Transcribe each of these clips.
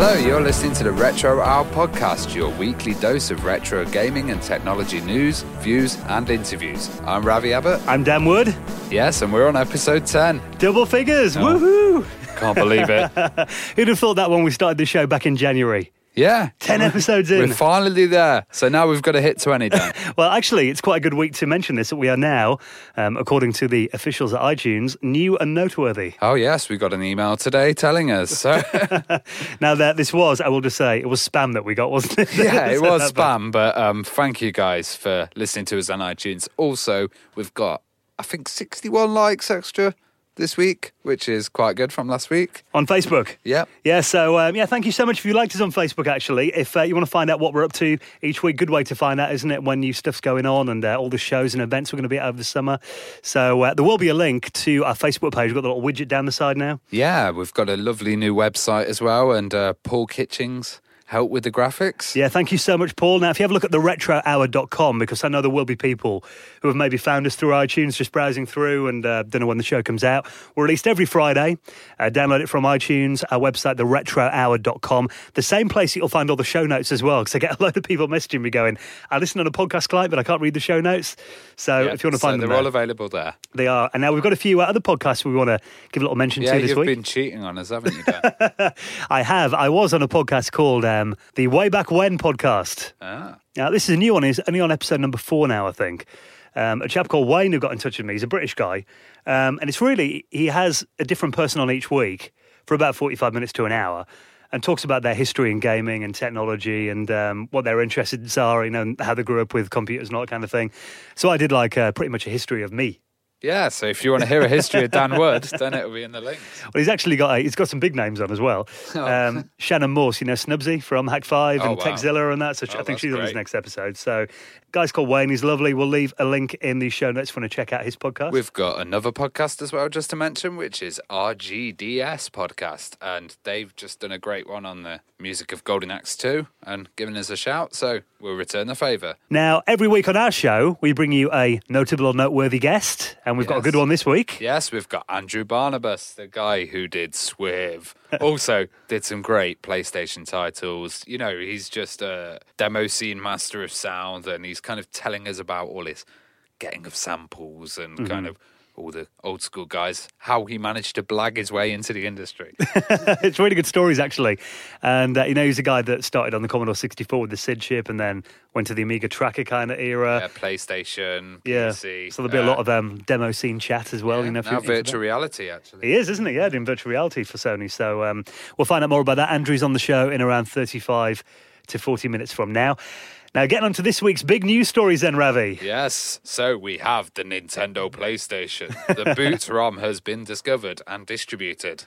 Hello, you're listening to the Retro Hour podcast, your weekly dose of retro gaming and technology news, views, and interviews. I'm Ravi Abbott. I'm Dan Wood. Yes, and we're on episode 10. Double figures. Oh. Woohoo! Can't believe it. Who'd have thought that when we started the show back in January? Yeah. 10 episodes in. We're finally there. So now we've got to hit 20 Dan. Well, actually, it's quite a good week to mention this that we are now, um, according to the officials at iTunes, new and noteworthy. oh, yes, we got an email today telling us. So, Now, that this was, I will just say, it was spam that we got, wasn't it? yeah, it was spam, but um, thank you guys for listening to us on iTunes. Also, we've got, I think, 61 likes extra this week, which is quite good from last week. On Facebook. Yep. Yeah, so um, yeah, thank you so much if you liked us on Facebook. Actually, if uh, you want to find out what we're up to each week, good way to find out, isn't it? When new stuff's going on and uh, all the shows and events we're going to be at over the summer. So uh, there will be a link to our Facebook page. We've got the little widget down the side now. Yeah, we've got a lovely new website as well, and uh, Paul Kitchings helped with the graphics. Yeah, thank you so much, Paul. Now, if you have a look at the retrohour.com, because I know there will be people who have maybe found us through iTunes, just browsing through and uh, don't know when the show comes out. We're released every Friday. Uh, download it from iTunes, our website, the retrohour.com. The same place you'll find all the show notes as well, because I get a load of people messaging me going, I listen on a podcast client, but I can't read the show notes. So Yeah, if you want to so find them, they're all available there. they are. And now we've got a few other podcasts we want to give a little mention Yeah, to this week. you've been cheating on us, haven't you, Dan? I have. I was on a podcast called um, the Way Back When podcast. ah. Now, this is a new one. He's only on episode number four now, I think. Um, a chap called Wayne who got in touch with me. He's a British guy. Um, and it's really, he has a different person on each week for about 45 minutes to an hour and talks about their history in gaming and technology and um, what their interests are, you know, and how they grew up with computers and all that kind of thing. So I did like uh, pretty much a history of me. Yeah, so if you want to hear a history of Dan Wood, then it'll be in the links. Well, he's actually got he's got some big names on as well. Um, Shannon Morse, you know Snubsy from Hack Five Oh, and wow. Tekzilla and that. So Oh, I think she's on his next episode. So, guy's called Wayne. He's lovely. We'll leave a link in the show notes if you want to check out his podcast. We've got another podcast as well, just to mention, which is RGDS Podcast. And they've just done a great one on the music of Golden Axe 2 and given us a shout. So we'll return the favour. now, every week on our show, we bring you a notable or noteworthy guest, and we've got a good one this week. Yes, we've got Andrew Barnabas, the guy who did SWIV. also did some great PlayStation titles. You know, he's just a demo scene master of sound and he's kind of telling us about all his getting of samples and kind of all the old school guys, how he managed to blag his way into the industry. it's really good stories, actually. And, uh, you know, he's a guy that started on the Commodore 64 with the SID chip and then went to the Amiga Tracker kind of era. yeah, PlayStation, Yeah. PC. So there'll be a uh, lot of um, demo scene chat as well. yeah, you know, now virtual reality, actually. He is, isn't he? Yeah, doing virtual reality for Sony. So um, we'll find out more about that. Andrew's on the show in around 35 to 40 minutes from now. Now, getting on to this week's big news stories then, Ravi. Yes, so we have the Nintendo PlayStation. The boot ROM has been discovered and distributed.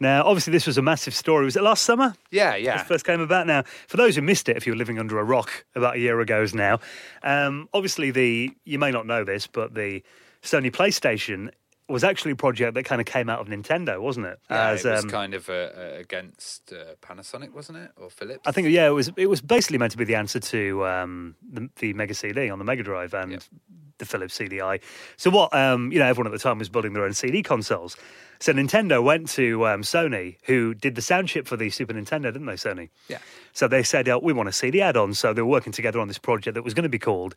Now, obviously, this was a massive story. Was it last summer? Yeah, It yeah. first came about. Now, for those who missed it, if you were living under a rock about a year ago is now, um, obviously, the you may not know this, but the Sony PlayStation was actually a project that kind of came out of Nintendo, wasn't it? Yeah, it was um, kind of uh, uh, against uh, Panasonic, wasn't it, or Philips? I think yeah, it was it was basically meant to be the answer to um, the, the Mega CD on the Mega Drive and Yep. the Philips CDI. So what um, you know, everyone at the time was building their own CD consoles. So Nintendo went to um, Sony, who did the sound chip for the Super Nintendo, didn't they? Sony. Yeah. So they said, oh, we want a CD add-on. So they were working together on this project that was going to be called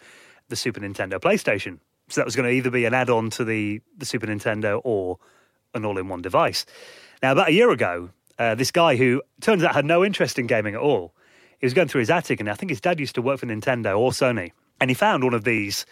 the Super Nintendo PlayStation. So that was going to either be an add-on to the, the Super Nintendo or an all-in-one device. Now, about a year ago, uh, this guy who turns out had no interest in gaming at all, he was going through his attic, and I think his dad used to work for Nintendo or Sony, and he found one of these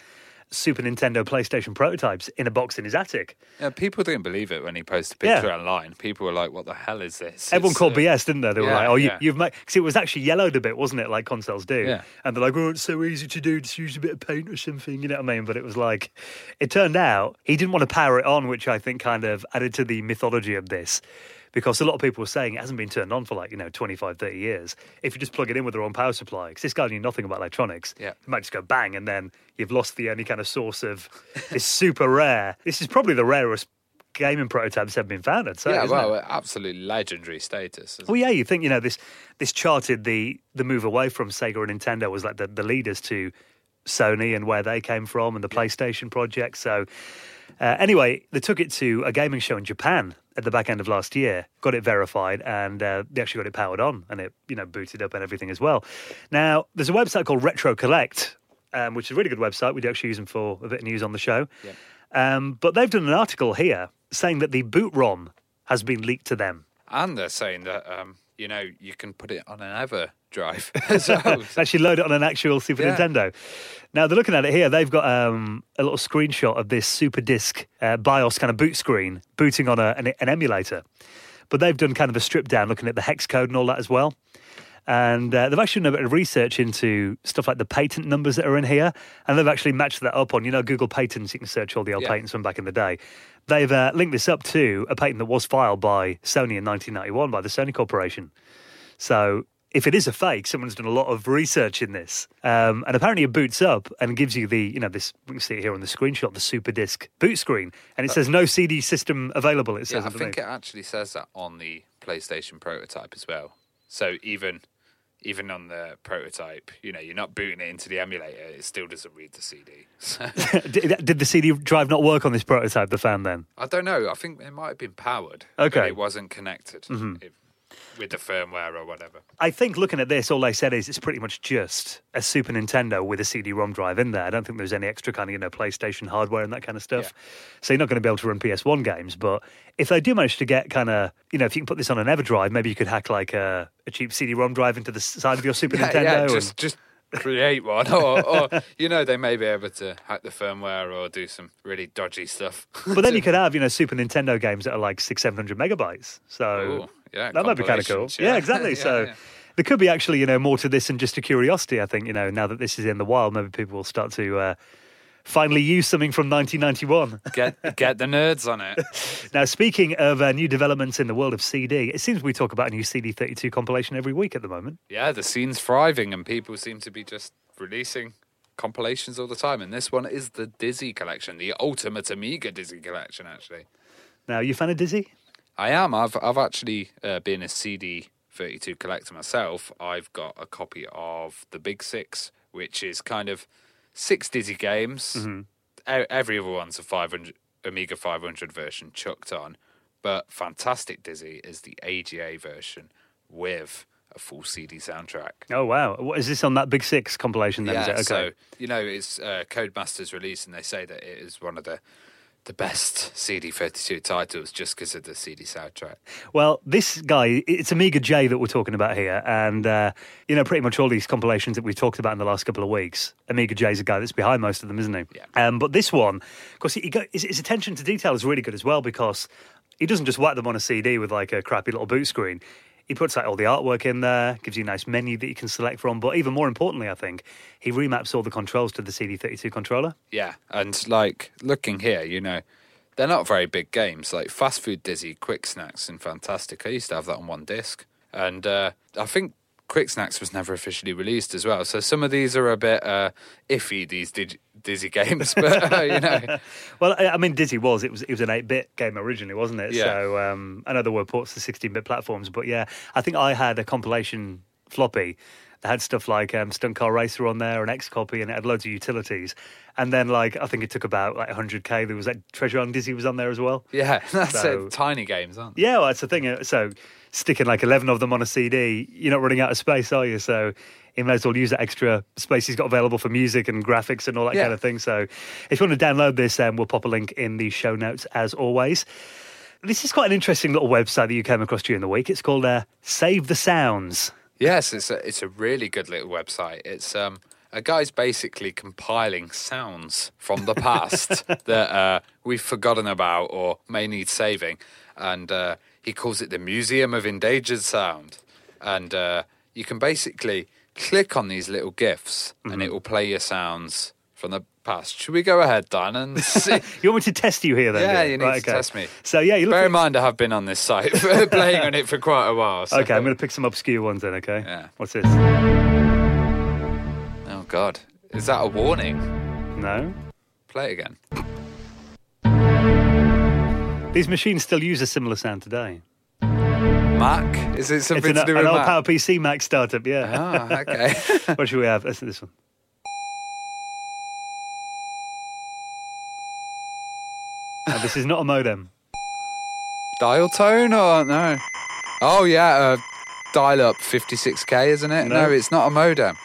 Super Nintendo PlayStation prototypes in a box in his attic. Yeah, people didn't believe it when he posted a Yeah. picture online. People were like, "What the hell is this?" Everyone It's, called uh, BS, didn't they? They were yeah, like, "Oh, you, yeah. you've made," because it was actually yellowed a bit, wasn't it? Like consoles do. Yeah. And they're like, "Oh, it's so easy to do. Just use a bit of paint or something." You know what I mean? But it was like, it turned out he didn't want to power it on, which I think kind of added to the mythology of this. Because a lot of people were saying it hasn't been turned on for like, you know, 25, 30 years. If you just plug it in with the wrong power supply, because this guy knew nothing about electronics, Yeah. it might just go bang and then you've lost the only kind of source of this super rare. This is probably the rarest gaming prototypes ever been found, I'd say. Yeah, isn't it? well, absolutely legendary status. Well, yeah, you think you know this this charted the the move away from Sega and Nintendo was like the, the leaders to Sony and where they came from and the PlayStation project. So uh, anyway, they took it to a gaming show in Japan at the back end of last year, got it verified, and uh, they actually got it powered on, and it you know booted up and everything as well. Now, there's a website called Retro Collect, um, which is a really good website. We do actually use them for a bit of news on the show. Yep. Um, but they've done an article here saying that the boot ROM has been leaked to them. And they're saying that um, you know you can put it on an Ever drive well. actually load it on an actual Super Yeah. Nintendo. Now they're looking at it here. They've got um, a little screenshot of this Super Disc uh, BIOS kind of boot screen booting on a, an, an emulator, but they've done kind of a strip down looking at the hex code and all that as well. And uh, they've actually done a bit of research into stuff like the patent numbers that are in here, and they've actually matched that up on you know Google Patents. You can search all the old Yeah. patents from back in the day. They've uh, linked this up to a patent that was filed by Sony in 1991 by the Sony Corporation. So if it is a fake, someone's done a lot of research in this. Um, and apparently it boots up and gives you the, you know, this, we can see it here on the screenshot, the Super Disc boot screen. And it says no CD system available, it yeah, says I think it actually says that on the PlayStation prototype as well. So even even on the prototype, you know, you're not booting it into the emulator; it still doesn't read the CD. So, did, did the CD drive not work on this prototype, the fan then? I don't know. I think it might have been powered. Okay. Mm-hmm. but it wasn't connected if, with the firmware or whatever. I think looking at this, all they said is it's pretty much just a Super Nintendo with a CD-ROM drive in there. I don't think there's any extra kind of you know PlayStation hardware and that kind of stuff. So you're not going to be able to run PS1 games. But if they do manage to get kind of you know if you can put this on an EverDrive, maybe you could hack like a, a cheap CD-ROM drive into the side of your Super Yeah, Nintendo. yeah, and- just just create one, or, or you know, they may be able to hack the firmware or do some really dodgy stuff. but then you could have you know Super Nintendo games that are like six, seven hundred megabytes. So Ooh, yeah, that might be kind of cool. Yeah, yeah. exactly. Yeah, so. yeah. There could be actually, you know, more to this than just a curiosity. I think, you know, now that this is in the wild, maybe people will start to uh, finally use something from 1991. get get the nerds on it. Now, speaking of uh, new developments in the world of CD, it seems we talk about a new CD32 compilation every week at the moment. Yeah, the scene's thriving, and people seem to be just releasing compilations all the time. And this one is the Dizzy collection, the ultimate Amiga Dizzy collection. Actually, Now, are you a fan of Dizzy? I am. I've I've actually uh, been a CD 32 collector myself. I've got a copy of the Big Six, which is kind of six Dizzy games. Mm-hmm. E- Every other one's a 500 Amiga 500 version chucked on, but Fantastic Dizzy is the AGA version with a full CD soundtrack. Oh, wow. What, is this on that Big Six compilation then? is it? Okay. so you know it's uh, Codemasters release, and they say that it is one of the the best CD32 titles just because of the CD soundtrack. Well, this guy, it's Amiga J that we're talking about here. And, uh, you know, pretty much all these compilations that we've talked about in the last couple of weeks, Amiga J's a guy that's behind most of them, isn't he? Yeah. Um, but this one, of course, he, go, his, his attention to detail is really good as well because he doesn't just whack them on a CD with like a crappy little boot screen. He puts like all the artwork in there, gives you a nice menu that you can select from. But even more importantly, I think, he remaps all the controls to the CD32 controller. Yeah, and like looking here, you know, they're not very big games. Like Fast Food Dizzy, Kwik Snax, and Fantastic. I used to have that on one disc, and uh, I think Kwik Snax was never officially released as well. So some of these are a bit uh, iffy. These dig- Dizzy games, but uh, you know, Well, I mean, Dizzy was it was it was an eight bit game originally, wasn't it? Yeah. So um, I know there were ports to sixteen bit platforms, but yeah, I think I had a compilation floppy that had stuff like um, Stunt Car Racer on there, an X copy, and it had loads of utilities. And then like I think it took about like hundred k. There was like Treasure Island Dizzy was on there as well. yeah, that's So- it. Tiny games, aren't they? Yeah, well, that's the thing. uh, So sticking like 11 of them on a CD, you're not running out of space, are you? So he may as well use that extra space he's got available for music and graphics and all that Yeah. kind of thing. So if you want to download this, um, we'll pop a link in the show notes as always. This is quite an interesting little website that you came across during the week. It's called uh, Save the Sounds. Yes, it's a it's a really good little website. It's um a guy's basically compiling sounds from the past that uh, we've forgotten about or may need saving, and uh, he calls it the Museum of Endangered Sound. And uh, you can basically click on these little gifs, and mm-hmm. it will play your sounds from the past. Should we go ahead, Dan, and see? You want me to test you here then? Yeah, you need Right, to okay. test me. So yeah, you look Bear in mind, I have been on this site, playing on it for quite a while. So. Okay, I'm going to pick some obscure ones then, okay? Yeah. What's this? Oh God, is that a warning? No? Play it again. These machines still use a similar sound today. Mac? Is it It's something an, to do an old Mac? Power PC Mac startup, yeah. Ah, okay. what should we have? Listen to this one. And this is not a modem. Dial tone or no? Oh yeah, uh, dial up 56k, isn't it? No. No. it's not a modem.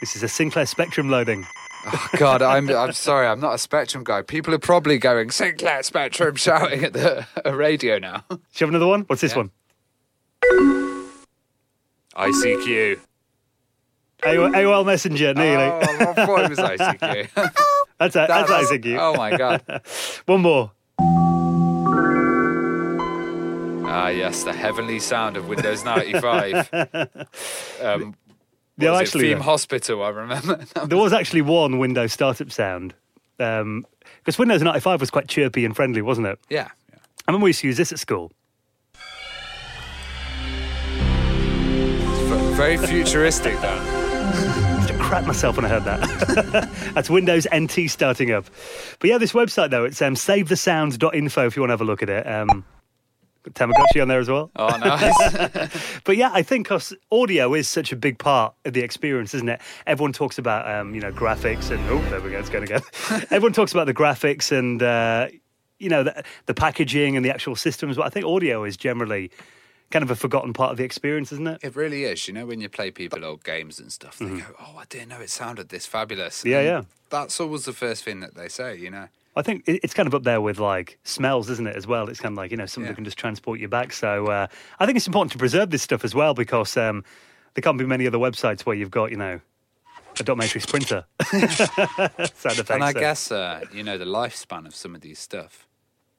This is a Sinclair Spectrum loading. Oh God, I'm I'm sorry, I'm not a Spectrum guy. People are probably going Sinclair Spectrum, shouting at the radio now. Do you have another one? What's this Yeah. one? ICQ. AOL, AOL Messenger, nearly. Oh, I thought it was ICQ. that's that's That's- ICQ. Oh my God. One more. Ah, yes, the heavenly sound of Windows 95. Um, Was actually? Theme though. Hospital, I remember. There was actually one Windows startup sound. Because Windows 95 was quite chirpy and friendly, wasn't it? yeah. yeah. I remember we used to use this at school. It's very futuristic, that. I used to crap myself when I heard that. That's Windows NT starting up. But yeah, this website, though, it's um, savethesounds.info if you want to have a look at it. Um, Tamagotchi on there as well. Oh, nice. But yeah, I think audio is such a big part of the experience, isn't it? Everyone talks about, um, you know, graphics and oh, there we go, it's going again. Everyone talks about the graphics and uh, you know the, the packaging and the actual systems, but I think audio is generally kind of a forgotten part of the experience, isn't it? It really is. You know, when you play people old games and stuff, they go, "Oh, I didn't know it sounded this fabulous." Mm-hmm. Yeah, And yeah. That's always the first thing that they say. You know. I think it's kind of up there with like smells, isn't it? As well, it's kind of like you know something that can just transport you back. So uh, I think it's important to preserve this stuff as well because um, there can't be many other websites where you've got you know a dot matrix printer. Sound effects. And I so- guess uh, you know the lifespan of some of these stuff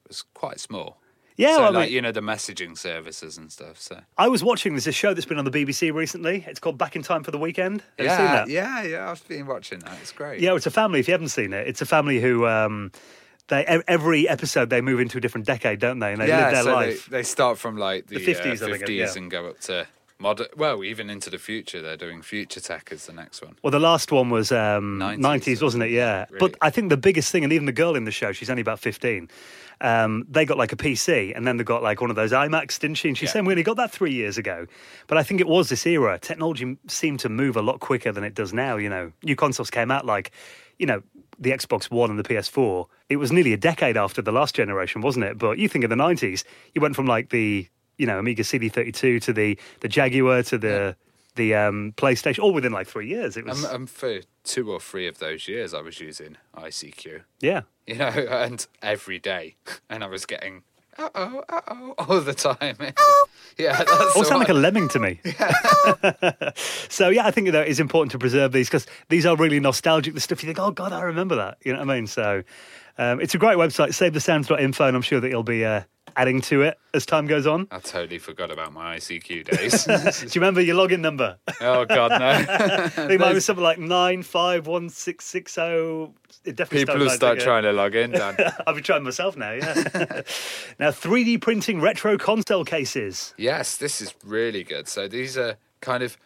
was quite small. Yeah, so well, I like mean, you know the messaging services and stuff. So I was watching there's a show that's been on the BBC recently. It's called Back in Time for the Weekend. Have yeah, you seen that? yeah, yeah. I've been watching that. It's great. Yeah, it's a family. If you haven't seen it, it's a family who um, they every episode they move into a different decade, don't they? And they yeah. live their so life. They, they start from like the, 50s, uh, 50s yeah. and go up to modern. Well, even into the future. They're doing future tech as the next one. Well, the last one was um, 90s, 90s, wasn't it? Yeah. Really? But I think the biggest thing, and even the girl in the show, she's only about 15. Um, they got like a PC and then they got like one of those iMacs, didn't she? And she's Yeah. saying we only got that three years ago. But I think it was this era. Technology seemed to move a lot quicker than it does now. You know, new consoles came out like, you know, the Xbox One and the PS4. It was nearly a decade after the last generation, wasn't it? But you think of the 90s, you went from like the, you know, Amiga CD32 to the, the Jaguar to the. The um, PlayStation, all within like three years. It was And, and for two or three of those years, I was using ICQ. Yeah. You know, and every day, and I was getting uh oh, uh oh all the time. yeah, that's All the sound like a lemming to me. Yeah. so yeah, I think that it's important to preserve these because these are really nostalgic. The stuff you think, oh god, I remember that. You know what I mean? So um, it's a great website, savethesounds.info, and I'm sure that you'll be uh, adding to it as time goes on. I totally forgot about my ICQ days. Do you remember your login number? oh God, no! I think mine was something like nine five one six six zero. It definitely People will start trying to log in. Dan. I've been trying myself now. Yeah. now 3D printing retro console cases. Yes, this is really good. So these are kind of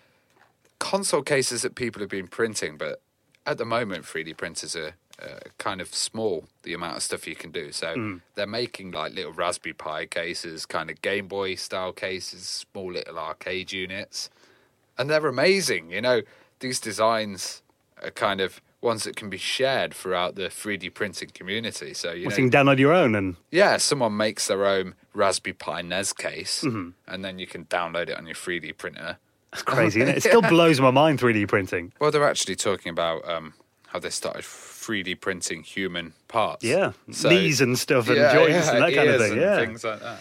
console cases that people have been printing, but at the moment, 3D printers are uh, kind of small. The amount of stuff you can do. So they're making like little Raspberry Pi cases, kind of Game Boy style cases, small little arcade units, and they're amazing. You know, these designs are kind of ones that can be shared throughout the 3D printing community. So you So know, you can download your own and yeah, someone makes their own Raspberry Pi NES case, and then you can download it on your 3D printer. it's crazy, isn't it? It still blows my mind 3D printing. Well, they're actually talking about um, how they started 3D printing human parts. Yeah, So- knees and stuff and Yeah, joints yeah, and that kind of thing. Yeah, things like that.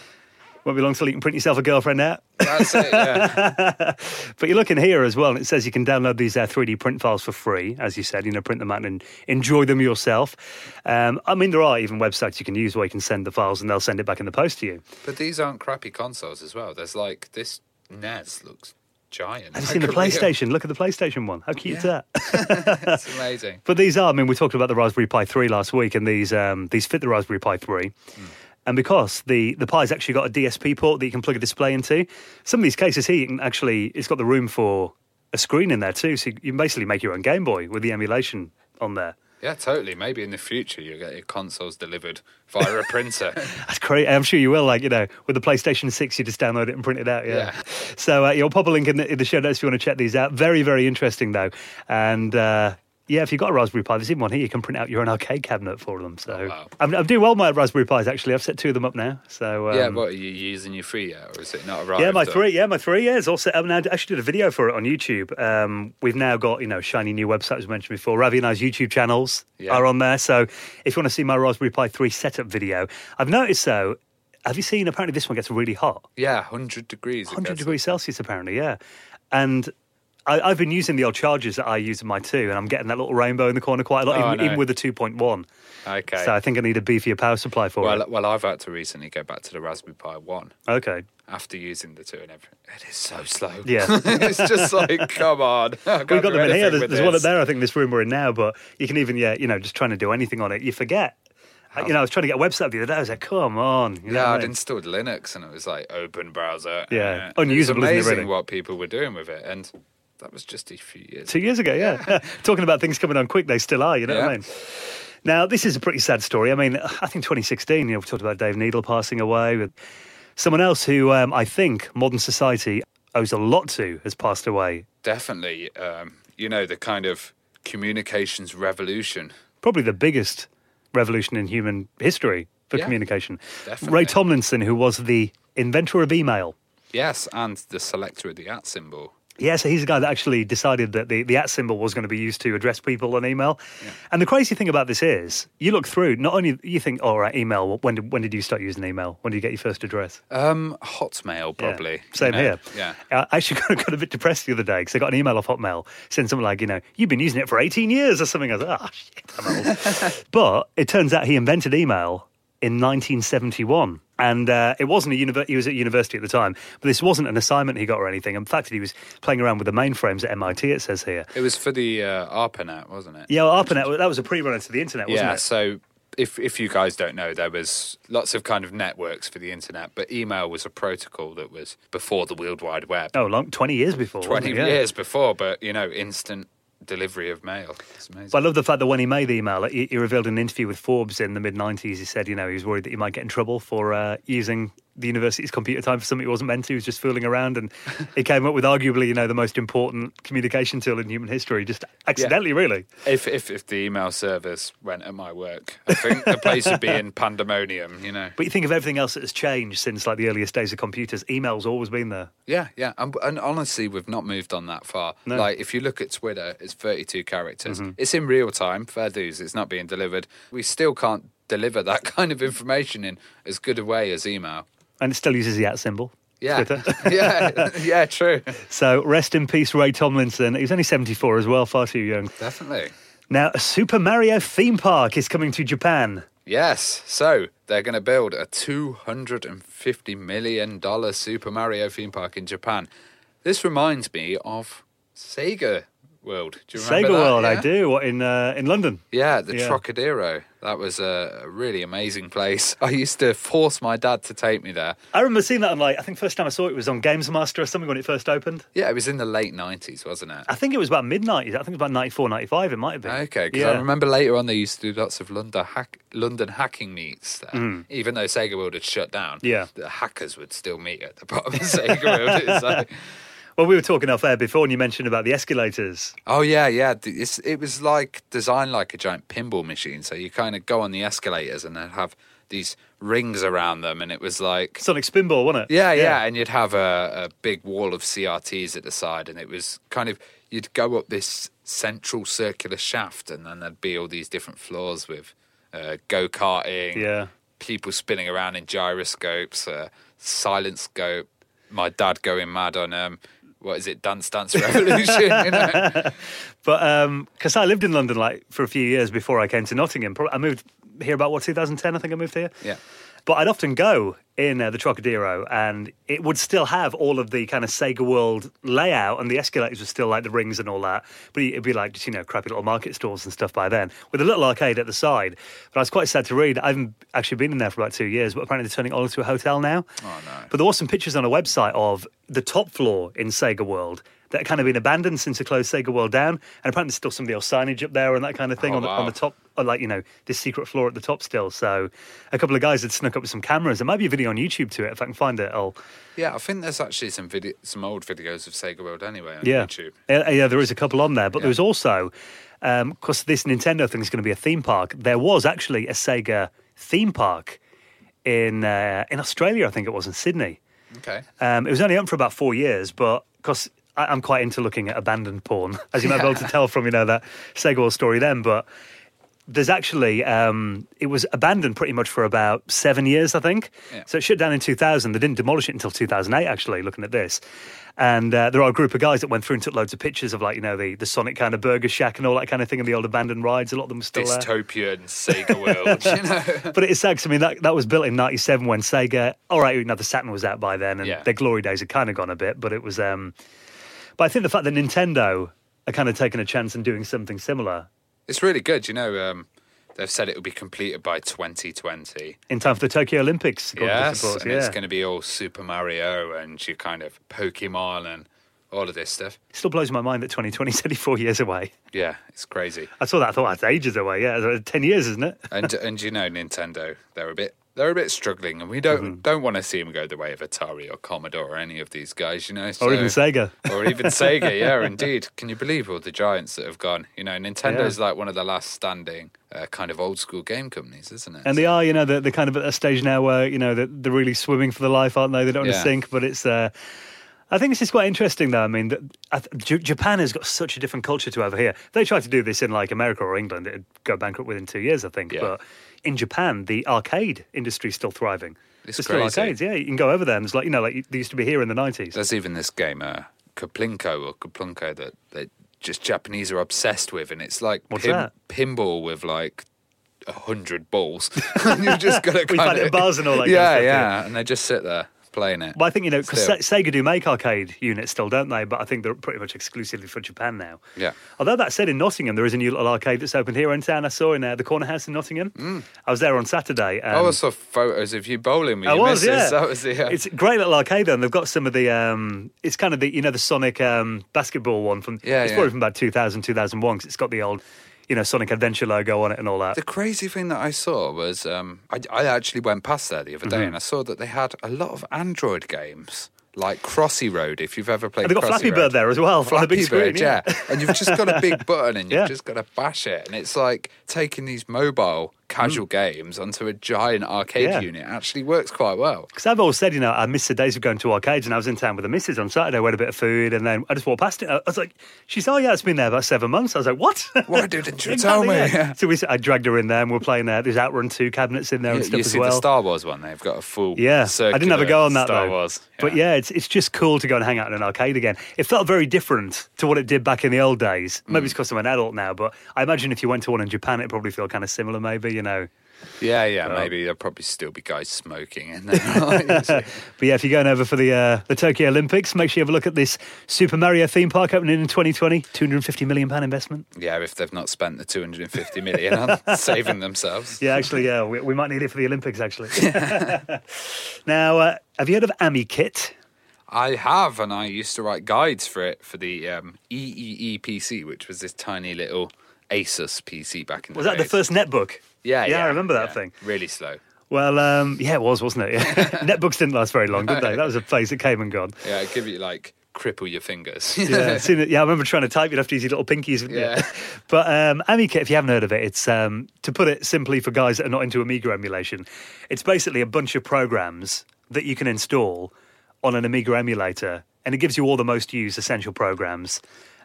won't be long till you can print yourself a girlfriend out. That's it. Yeah. But you're looking here as well, and it says you can download these uh, 3D print files for free, as you said. You know, print them out and enjoy them yourself. Um, I mean, there are even websites you can use where you can send the files and they'll send it back in the post to you. but these aren't crappy consoles as well. There's like this NES looks giant. Have you seen the real- PlayStation? Look at the PlayStation one. How cute Yeah. is that? It's amazing. But these are, I mean, we talked about the Raspberry Pi 3 last week, and these um, these fit the Raspberry Pi 3. And because the, the Pi's actually got a DSI port that you can plug a display into, some of these cases here, you can actually, it's got the room for a screen in there too. So you can basically make your own Game Boy with the emulation on there. Yeah, totally. Maybe in the future you'll get your consoles delivered via a printer. That's great. I'm sure you will. Like, you know, with the PlayStation 6, you just download it and print it out. Yeah. Yeah. So uh, you'll pop a link in the, in the show notes if you want to check these out. Very, very interesting, though. And uh, Yeah, if you've got a Raspberry Pi, there's even one here. You can print out your own arcade cabinet for them. So Oh, wow. I'm, I'm doing well with my Raspberry Pis, actually. I've set two of them up now. So um, yeah, what are you using your free yet, or is it not arrived? Yeah, my or- three. Yeah, my three. Yeah, it's all set up now. I actually did a video for it on YouTube. Um, we've now got you know shiny new website as mentioned before. Ravi and I's YouTube channels Yeah. are on there. So if you want to see my Raspberry Pi three setup video, I've noticed though. Have you seen? Apparently, this one gets really hot. Yeah, hundred degrees. 100 degrees Celsius, apparently, yeah. And I, I've been using the old chargers that I use in my two, and I'm getting that little rainbow in the corner quite a lot, Oh, even, even with the 2.1. Okay. So I think I need a beefier power supply for well, it. well, I've had to recently go back to the Raspberry Pi One Okay. after using the two and everything. It is so slow. Yeah. it's just like, come on. We've got them in here. There's, there's one up there, I think, this room we're in now, but you can even, yeah, you know, just trying to do anything on it, you forget. Uh, You know, I was trying to get a website the other day. I was like, come on. You know Yeah, I'd mean? installed Linux and it was like open browser. Yeah. Unusable, isn't it, amazing really? what people were doing with it. And that was just a few years Two years ago, yeah. Talking about things coming on quick, they still are, you know what I mean? Now, this is a pretty sad story. I mean, I think 2016, you know, we talked about Dave Needle passing away. But someone else who um, I think modern society owes a lot to has passed away. Definitely. Um, you know, the kind of communications revolution. Probably the biggest revolution in human history for Yeah, communication. definitely. Ray Tomlinson, who was the inventor of email. Yes, and the selector of the at symbol. Yeah, so he's the guy that actually decided that the, the at symbol was going to be used to address people on email. And the crazy thing about this is, you look through, not only you think, oh, right, email, when did, when did you start using email? When did you get your first address? Um, Hotmail, Yeah, probably. you Same know? here. Yeah. I actually got, got a bit depressed the other day because I got an email off Hotmail saying something like, you know, you've been using it for 18 years or something. I was like, oh, shit, I'm old. but it turns out he invented email in 1971. And uh, it wasn't a univer- he was at university at the time, but this wasn't an assignment he got or anything. In fact, he was playing around with the mainframes at MIT, it says here. It was for the uh, ARPANET, wasn't it? Yeah, well, ARPANET, that was a pre-runner to the internet, wasn't yeah, it? so if if you guys don't know, there was lots of kind of networks for the internet, but email was a protocol that was before the World Wide Web. Oh, long, 20 years before. Twenty? Yeah. years before, but you know, instant delivery of mail. It's amazing. But I love the fact that when he made the email, he, he revealed in an interview with Forbes in the mid 90s, he said, you know, he was worried that he might get in trouble for uh, using the university's computer time for something he wasn't meant to. He was just fooling around. And he came up with arguably, you know, the most important communication tool in human history, just accidentally, really. if, if if the email service went at my work, I think the place would be in pandemonium. You know. But you think of everything else that has changed since like the earliest days of computers. Email's always been there. Yeah, yeah, and, and honestly, we've not moved on that far. No. Mm-hmm. Like, if you look at Twitter, it's 32 characters. It's in real time. Fair dues. It's not being delivered. We still can't deliver that kind of information in as good a way as email. And it still uses the at symbol. Yeah, yeah, yeah. True. So rest in peace, Ray Tomlinson. He was only 74 as well, far too young. Definitely. Now, a Super Mario theme park is coming to Japan. Yes. So they're going to build a two hundred and fifty million dollar Super Mario theme park in Japan. This reminds me of Sega World. Do you remember Sega that? World, I do. What, in, uh, in London? Yeah, the Yeah. Trocadero. That was a really amazing place. I used to force my dad to take me there. I remember seeing that on like I think first time I saw it was on Games Master or something when it first opened. Yeah, it was in the late 90s, wasn't it? I think it was about mid nineties. I think it was about 94, 95 It might have been. Okay, because yeah. I remember later on they used to do lots of London, hack, London hacking meets there. Even though Sega World had shut down, Mm. Yeah. the hackers would still meet at the bottom of Sega World. It's like, Well, we were talking off air before, and you mentioned about the escalators. oh yeah, yeah. It's, it was like designed like a giant pinball machine. So you kind of go on the escalators and they'd have these rings around them, and it was like Sonic Spinball, wasn't it? Yeah, yeah, and you'd have a, a big wall of CRTs at the side, and it was kind of you'd go up this central circular shaft, and then there'd be all these different floors with uh, go karting, Yeah. people spinning around in gyroscopes, uh, silent scope. My dad going mad on um, what is it, Dance Dance Revolution? you know? But um, because I lived in London like for a few years before I came to Nottingham, I moved here about what 2010. I think I moved here. Yeah. But I'd often go in uh, the Trocadero, and it would still have all of the kind of Sega World layout, and the escalators were still like the rings and all that. But it'd be like just you know crappy little market stores and stuff by then, with a little arcade at the side. But I was quite sad to read. I haven't actually been in there for about two years, but apparently they're turning it all into a hotel now. Oh, no. But there were some pictures on a website of the top floor in Sega World that kind of been abandoned since they closed Sega World down, and apparently there's still some of the old signage up there and that kind of thing Oh, on, the, on the top uh, like you know this secret floor at the top still. So a couple of guys had snuck up with some cameras. There might be a video on YouTube to it. If I can find it, I'll Yeah, I think there's actually some video, some old videos of Sega World anyway on yeah YouTube. yeah, yeah. There is a couple on there, but Yeah. there was also because this Nintendo thing is going to be a theme park. There was actually a Sega theme park in uh, in Australia. I think it was in Sydney. Okay. Um, it was only up for about four years, but because I'm quite into looking at abandoned porn, as you might be able to tell from you know that Sega World story then. But there's actually um, it was abandoned pretty much for about seven years, I think. Yeah. So it shut down in 2000. They didn't demolish it until 2008. Actually, looking at this. And uh, there are a group of guys that went through and took loads of pictures of like you know the, the Sonic kind of burger shack and all that kind of thing and the old abandoned rides. A lot of them still there. Dystopian Sega World, you know. But it is sad 'cause, I mean, that, that was built in 97 when Sega, all right, you know, the Saturn was out by then and Yeah. their glory days had kind of gone a bit, but it was, um, but I think the fact that Nintendo are kind of taking a chance and doing something similar It's really good. You know, um, they've said it will be completed by 2020. in time for the Tokyo Olympics. Yes, and yeah. it's going to be all Super Mario and your kind of Pokemon and all of this stuff. It still blows my mind that 2020 is only four years away. Yeah, it's crazy. I saw that, I thought that's ages away. Yeah, 10 years, isn't it? and and you know, Nintendo, they're a bit they're a bit struggling, and we don't Mm-hmm. don't want to see them go the way of Atari or Commodore or any of these guys. You know, Or even Sega. or even Sega. Yeah, indeed. Can you believe all the giants that have gone? You know, Nintendo's like one of the last standing uh, kind of old school game companies, isn't it? And they are, you know, they're, they're kind of at a stage now where, you know, they're, they're really swimming for the life, aren't they? They don't want to sink, but it's. Uh, I think this is quite interesting, though. I mean, that- I J- Japan has got such a different culture to over here. If they tried to do this in like America or England, it'd go bankrupt within two years, I think. Yeah. But in Japan, the arcade industry is still thriving. It's There's still arcades, yeah. You can go over there and it's like, you know, like they used to be here in the 90s. There's even this game, uh, Kaplinko or Kaplunko, that that just Japanese are obsessed with, and it's like What's that? pinball with like a hundred balls. and you've just got to We find it in bars and all that kind of Yeah, yeah, and they just sit there playing it. But I think, you know, because. Sega do make arcade units still, don't they? But I think they're pretty much exclusively for Japan now. Yeah. Although that said, in Nottingham, there is a new little arcade that's opened here in town. I saw in uh, the Corner House in Nottingham. I was there on Saturday. And Mm. Oh, I saw photos of you bowling with I your was, missus. yeah. That was the, yeah. It's a great little arcade, though, and they've got some of the. Um, it's kind of the you know the Sonic um, basketball one from. Yeah, it's yeah. probably from about 2000, 2001 because it's got the old, you know, Sonic Adventure logo on it and all that. The crazy thing that I saw was um, I, I actually went past there the other day Mm-hmm. and I saw that they had a lot of Android games like Crossy Road. If you've ever played, And they've got Crossy Flappy Road. Bird there as well the Flappy screen. Bird, yeah. and you've just got a big button and you've Yeah. just got to bash it, and it's like taking these mobile casual games onto a giant arcade Mm. Yeah. unit. Actually works quite well. Because I've always said, you know, I miss the days of going to arcades, and I was in town with the missus on Saturday, we had a bit of food, and then I just walked past it. I was like, she's, oh, yeah, it's been there about seven months. I was like, what? Why didn't you Exactly, tell me? yeah. So we, I dragged her in there, and we're playing there. There's Outrun 2 cabinets in there You, and stuff you as see well. the Star Wars one? They've got a full Yeah, I didn't have a go on that Star though. Wars. But yeah, it's it's just cool to go and hang out in an arcade again. It felt very different to what it did back in the old days. Maybe Mm. it's because I'm an adult now, but I imagine if you went to one in Japan, it'd probably feel kind of similar. Maybe you know. yeah, yeah. Maybe there'll probably still be guys smoking in there. But yeah, if you're going over for the uh, the Tokyo Olympics, make sure you have a look at this Super Mario theme park opening in 2020. 250 million pound investment. yeah, if they've not spent the 250 million on saving themselves. Yeah, actually, yeah, we, we might need it for the Olympics. Actually. now, uh, have you heard of AmiKit? I have, and I used to write guides for it for the um, EEE PC, which was this tiny little Asus PC back in the day. Was that the first netbook? Yeah, yeah, yeah, I remember that yeah. thing. Really slow. Well, um, yeah, it was, wasn't it? Yeah. Netbooks didn't last very long, did they? That was a phase that came and gone. Yeah, it'd give you like cripple your fingers. Yeah, soon yeah. I remember trying to type. You'd have to use your little pinkies. Yeah. But um, AmiKit, if you haven't heard of it, it's um, to put it simply for guys that are not into Amiga emulation. It's basically a bunch of programs that you can install on an Amiga emulator, and it gives you all the most used essential programs.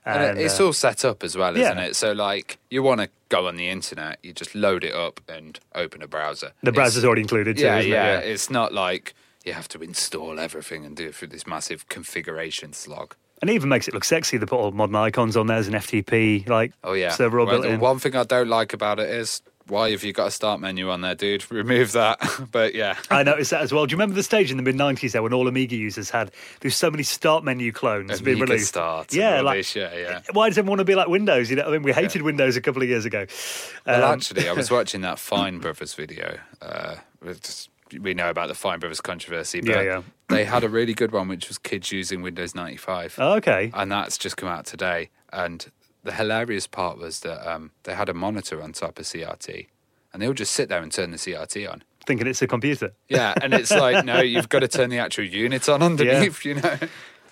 And And, it's uh, all set up as well, isn't yeah. it? So, like, you want to go on the internet, you just load it up and open a browser. the It's- browser's already included. Too, yeah, isn't it? yeah, It's not like you have to install everything and do it through this massive configuration slog. And it even makes it look sexy. They put all modern icons on there. as an FTP like Oh yeah. server Well, built in. one thing I don't like about it is why have you got a start menu on there, dude? Remove that. but yeah. I noticed that as well. Do you remember the stage in the mid '90s there when all Amiga users had there's so many start menu clones being Amiga released? Start yeah, like this, yeah, yeah. why does everyone want to be like Windows? You know, I mean, we hated Windows a couple of years ago. Well, Um, actually, I was watching that Fine Brothers video. Uh, we know about the Fine Brothers controversy, but Yeah, yeah. they had a really good one, which was kids using Windows 95. oh, okay. and that's just come out today. And the hilarious part was that um, they had a monitor on top of CRT, and they would just sit there and turn the CRT on. Thinking it's a computer. Yeah, and it's like no, you've got to turn the actual unit on underneath, you know.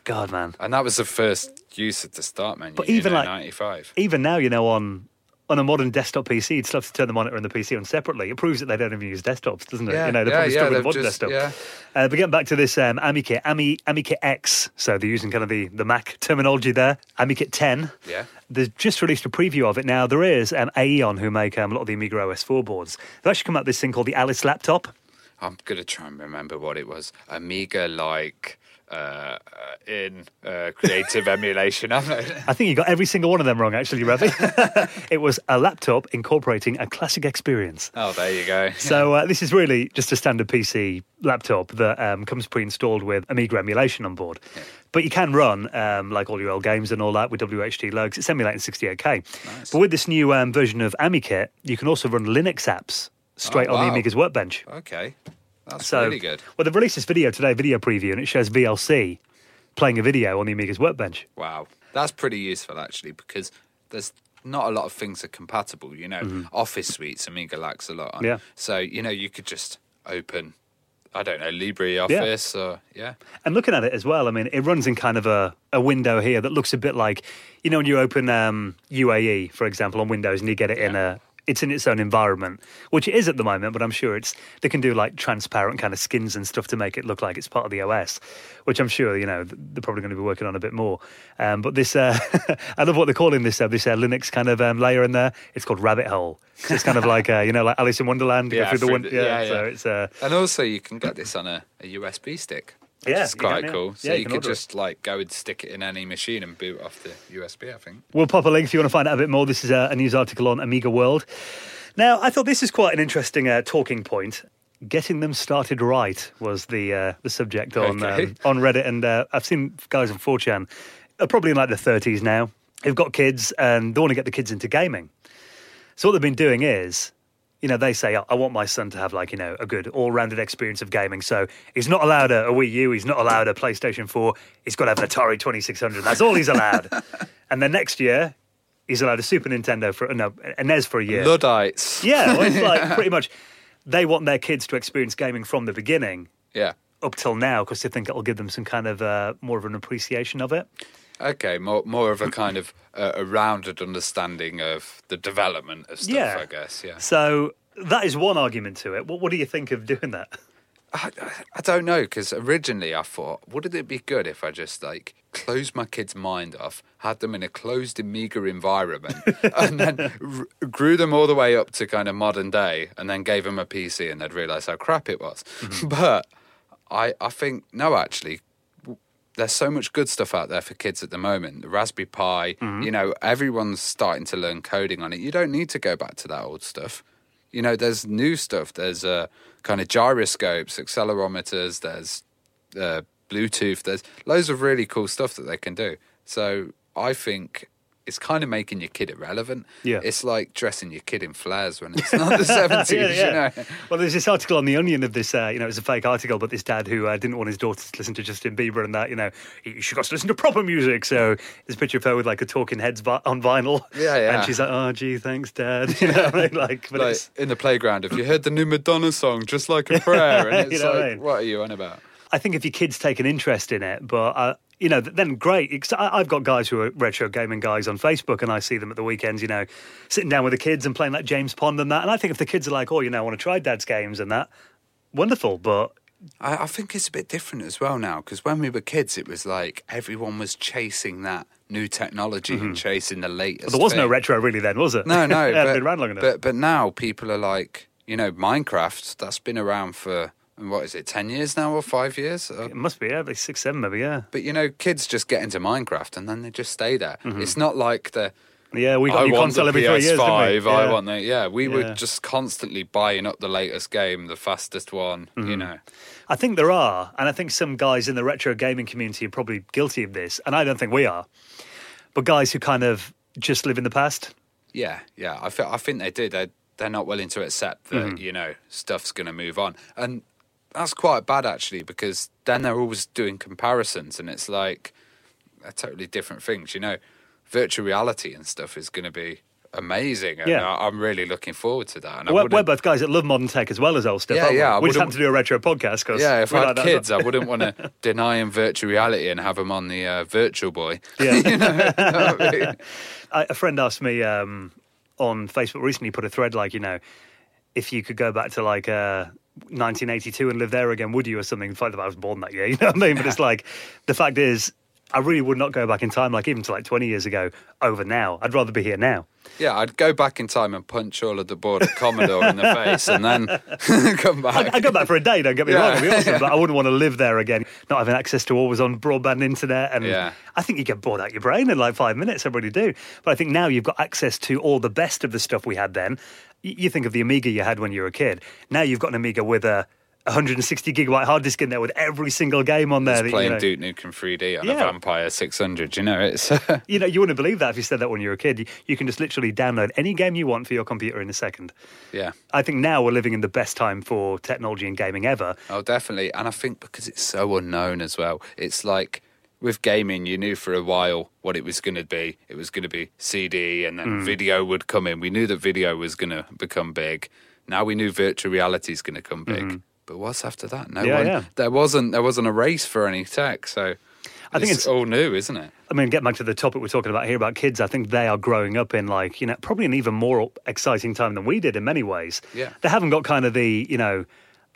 God, man. And that was the first use of the start menu. But even know, like- '95. Even now, you know, on on a modern desktop PC, you'd still have to turn the monitor and the PC on separately. It proves that they don't even use desktops, doesn't it? Yeah, you know, they're yeah, probably yeah, still with a modern just- desktop. yeah. Uh, but getting back to this um, AmiKit, Ami, AmiKit X, so they're using kind of the, the Mac terminology there. AmiKit 10. Yeah. They've just released a preview of it. Now, there is um, Aeon, who make um, a lot of the Amiga OS 4 boards. They've actually come out with this thing called the Alice laptop. I'm gonna try and remember what it was. Amiga like uh, uh, in uh, creative emulation. Not- I think you got every single one of them wrong, actually, Ravi. it was a laptop incorporating a classic experience. oh, there you go. So uh, this is really just a standard PC laptop that um, comes pre-installed with Amiga emulation on board. But you can run, um, like all your old games and all that, with WHDLoad. It's emulating 68K. But with this new um, version of AmiKit, you can also run Linux apps straight Oh, on the. Amiga's workbench. Okay, that's So, really good. Well, they've released this video today, video preview, and it shows VLC playing a video on the Amiga's workbench. Wow, that's pretty useful actually because there's not a lot of things that are compatible. You know, Office suites Amiga lacks a lot on. Mm-hmm. Yeah. So you know, you could just open, I don't know, LibreOffice or yeah. And looking at it as well, I mean, it runs in kind of a, a window here that looks a bit like, you know, when you open um, UAE, for example, on Windows and you get it in a, it's in its own environment, which it is at the moment, but I'm sure it's, they can do like transparent kind of skins and stuff to make it look like it's part of the OS, which I'm sure, you know, they're probably going to be working on a bit more. Um, but this, uh, I love what they're calling this, uh, this uh, Linux kind of um, layer in there. It's called Rabbit Hole. So it's kind of like, uh, you know, like Alice in Wonderland, Yeah, through the through one, the- yeah, yeah, So it's, uh, And also, you can get this on a, a USB stick. Which Yeah, can, quite yeah. cool. So Yeah, you you, could order it. just like go and stick it in any machine and boot off the USB. I think. We'll pop a link if you want to find out a bit more. This is a, a news article on Amiga World. Now, I thought this is quite an interesting uh, talking point. Getting them started right was the uh, the subject on Okay. um, on Reddit, and uh, I've seen guys on 4chan, are probably in like their 30s now, They've got kids and they want to get the kids into gaming. So what they've been doing is, you know, they say, I want my son to have like, you know, a good all-rounded experience of gaming. So he's not allowed a, a Wii U, he's not allowed a PlayStation 4, he's got to have an Atari 2600. That's all he's allowed. and then next year, he's allowed a Super Nintendo for, no, a NES for a year. Luddites. Yeah, well, it's like pretty much they want their kids to experience gaming from the beginning Yeah. up till now because they think it'll give them some kind of uh, more of an appreciation of it. Okay, more more of a kind of uh, a rounded understanding of the development of stuff. Yeah. I guess. Yeah. So that is one argument to it. What, what do you think of doing that? I, I don't know because originally I thought, wouldn't it be good if I just like closed my kid's mind off, had them in a closed Amiga environment, and then r- grew them all the way up to kind of modern day, and then gave them a PC, and they'd realise how crap it was. But I, I think no, actually. There's so much good stuff out there for kids at the moment. The Raspberry Pi, you know, everyone's starting to learn coding on it. You don't need to go back to that old stuff you know, there's new stuff. There's uh, kind of gyroscopes, accelerometers. There's uh, Bluetooth. There's loads of really cool stuff that they can do. So I think it's kind of making your kid irrelevant. Yeah. it's like dressing your kid in flares when it's not the seventies. Yeah, yeah. You know, Well, there's this article on the Onion of this. Uh, you know, it's a fake article, but this dad who uh, didn't want his daughter to listen to Justin Bieber and that. You know, he- she got to listen to proper music. So there's a picture of her with like a Talking Heads vi- on vinyl. Yeah, yeah. And she's like, "Oh, gee, thanks, Dad." You know, what I mean? like, but like in the playground. Have you heard the new Madonna song, "Just Like a Prayer"? And You it's know what I like, mean? what are you on about? I think if your kids take an interest in it, but uh, you know, then great. I've got guys who are retro gaming guys on Facebook, and I see them at the weekends. You know, sitting down with the kids and playing like James Pond and that. And I think if the kids are like, "Oh, you know, I want to try Dad's games and that," wonderful. But I, I think it's a bit different as well now because when we were kids, it was like everyone was chasing that new technology and chasing the latest. Mm-hmm. there was no retro really then, was it? No, no, it but, been around long enough. But but now people are like, you know, Minecraft. That's been around for what is it, ten years now or five years? Uh, it must be yeah, like six, seven, maybe. Yeah, But you know, kids just get into Minecraft and then they just stay there. Mm-hmm. It's not like the yeah. We got I new console every three years. didn't we? PS5. I want the yeah. We Yeah. were just constantly buying up the latest game, the fastest one. Mm-hmm. You know, I think there are, and I think some guys in the retro gaming community are probably guilty of this, and I don't think we are. But guys who kind of just live in the past. Yeah, yeah. I, fe- I think they do. They're, they're not willing to accept that, Mm-hmm. you know, stuff's going to move on. And that's quite bad, actually, because then they're always doing comparisons and it's like they're totally different things, you know. virtual reality and stuff is going to be amazing. And Yeah. I- I'm really looking forward to that. And I We're, we're both guys that love modern tech as well as old stuff. Yeah, we? yeah, I We just happen to do a retro podcast because yeah, if we I like had that kids, I wouldn't want to deny them virtual reality and have them on the uh, Virtual Boy. Yeah. I I, a friend asked me um, on Facebook recently, put a thread like, you know, if you could go back to like uh, 1982 and live there again, would you or something? The fact that I was born that year, you know what I mean? But it's like, the fact is, I really would not go back in time, like even to like 20 years ago, over now. I'd rather be here now. yeah, I'd go back in time and punch all of the board at Commodore in the face and then come back. I'd go back for a day, don't get me Yeah. wrong, it'd be awesome, but I wouldn't want to live there again, not having access to always on broadband internet. And Yeah. I think you get bored out your brain in like five minutes, I really do. But I think now you've got access to all the best of the stuff we had then. You think of the Amiga you had when you were a kid. Now you've got an Amiga with a 160 gigabyte hard disk in there with every single game on there. Just that, you, playing know, Duke Nukem 3D on Yeah. a Vampire 600, you know, it's uh, you know, you wouldn't believe that if you said that when you were a kid. You, you can just literally download any game you want for your computer in a second. yeah. I think now we're living in the best time for technology and gaming ever. Oh, definitely. And I think because it's so unknown as well, it's like with gaming, you knew for a while what it was going to be. It was going to be CD and then Mm. video would come in. We knew that video was going to become big. Now we knew virtual reality is going to come big. But what's after that? No Mm-hmm. Yeah, one. yeah. There wasn't. There wasn't a race for any tech. So I think it's, it's- all new, isn't it? I mean, get back to the topic we're talking about here about kids. I think they are growing up in like you know probably an even more exciting time than we did in many ways. Yeah. they haven't got kind of the you know.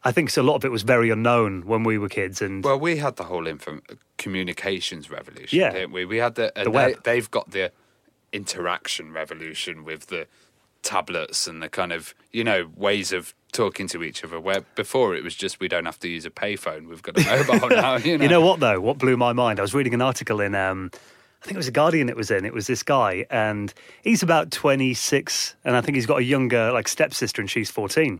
I think so. A lot of it was very unknown when we were kids, and Well, we had the whole info- communications revolution, Yeah. didn't we? We had the, The they, web. they've got the interaction revolution with the tablets and the kind of you know ways of talking to each other. Where before it was just we don't have to use a payphone, we've got a mobile now. You know, You know what though? What blew my mind? I was reading an article in, um, I think it was a Guardian. It was in. It was this guy, and he's about twenty six, and I think he's got a younger like stepsister, and she's fourteen,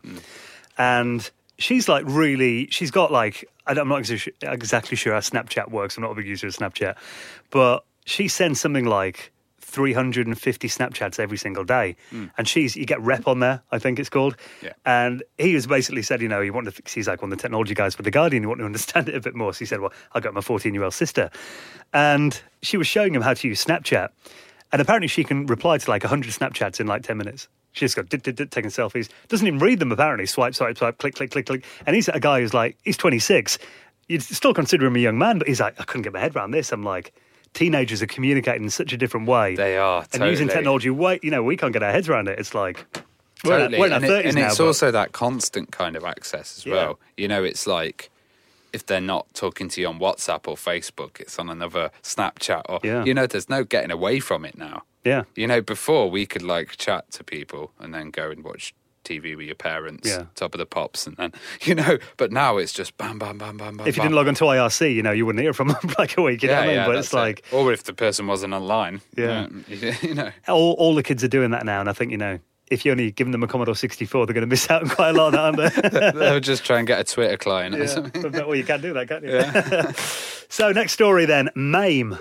and she's like really. She's got like I'm not exactly sure how Snapchat works. I'm not a big user of Snapchat, but she sends something like. 350 Snapchats every single day. Hmm. And she's, you get rep on there, I think it's called. Yeah. And he has basically said, you know, he wanted to, he's like one of the technology guys for The Guardian, he wanted to understand it a bit more. So he said, well, I got my 14 year old sister. And she was showing him how to use Snapchat. And apparently she can reply to like 100 Snapchats in like 10 minutes. She just got dit, dit, dit, taking selfies. Doesn't even read them apparently. Swipe, swipe, swipe, click, click, click, click. And he's a guy who's like, he's 26. You'd still consider him a young man, but he's like, I couldn't get my head around this. I'm like, teenagers are communicating in such a different way. They are, And using totally. technology, way, you know, we can't get our heads around it. It's like, we're, Totally. in, we're in our and, it- 30s and now. it's but- also that constant kind of access as Yeah. well. You know, it's like if they're not talking to you on WhatsApp or Facebook, it's on another Snapchat or Yeah. you know, there's no getting away from it now. Yeah. You know, before we could like chat to people and then go and watch TV with your parents, Yeah. top of the pops, and then you know. But now it's just bam, bam, bam, bam, bam. If you bam. didn't log onto IRC, you know, you wouldn't hear from them like a week. You know yeah, I mean? yeah, but it's it. like or if the person wasn't online, Yeah. you know, know. all, all the kids are doing that now, and I think you know, if you only give them a Commodore 64, they're going to miss out on quite a lot, aren't they? They'll just try and get a Twitter client or something. well, you can do that, can't you? so next story then, MAME.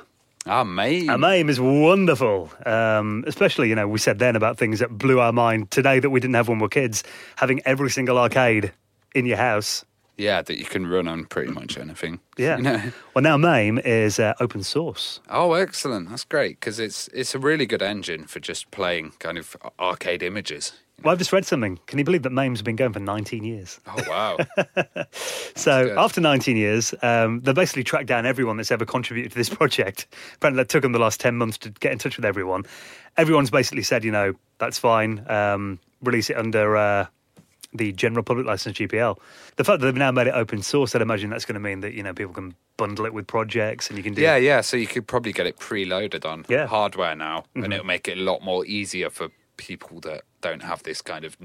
Ah, mate. A MAME is wonderful, um, especially you know we said then about things that blew our mind today that we didn't have when we were kids. Having every single arcade in your house. Yeah, that you can run on pretty much anything. Yeah. You know? Well, now MAME is uh, open source. Oh, excellent. That's great because it's it's a really good engine for just playing kind of arcade images. Well, I've just read something. Can you believe that MAME's been going for 19 years? Oh wow. So good. after 19 years, um, they basically tracked down everyone that's ever contributed to this project. Apparently, it took them the last 10 months to get in touch with everyone. Everyone's basically said, you know, that's fine. Um, release it under uh, the general public license GPL. The fact that they've now made it open source, I'd imagine that's going to mean that you know people can bundle it with projects and you can do. yeah, yeah. So you could probably get it preloaded on Yeah. Mm-hmm. hardware now, and it'll make it a lot more easier for people that don't have this kind of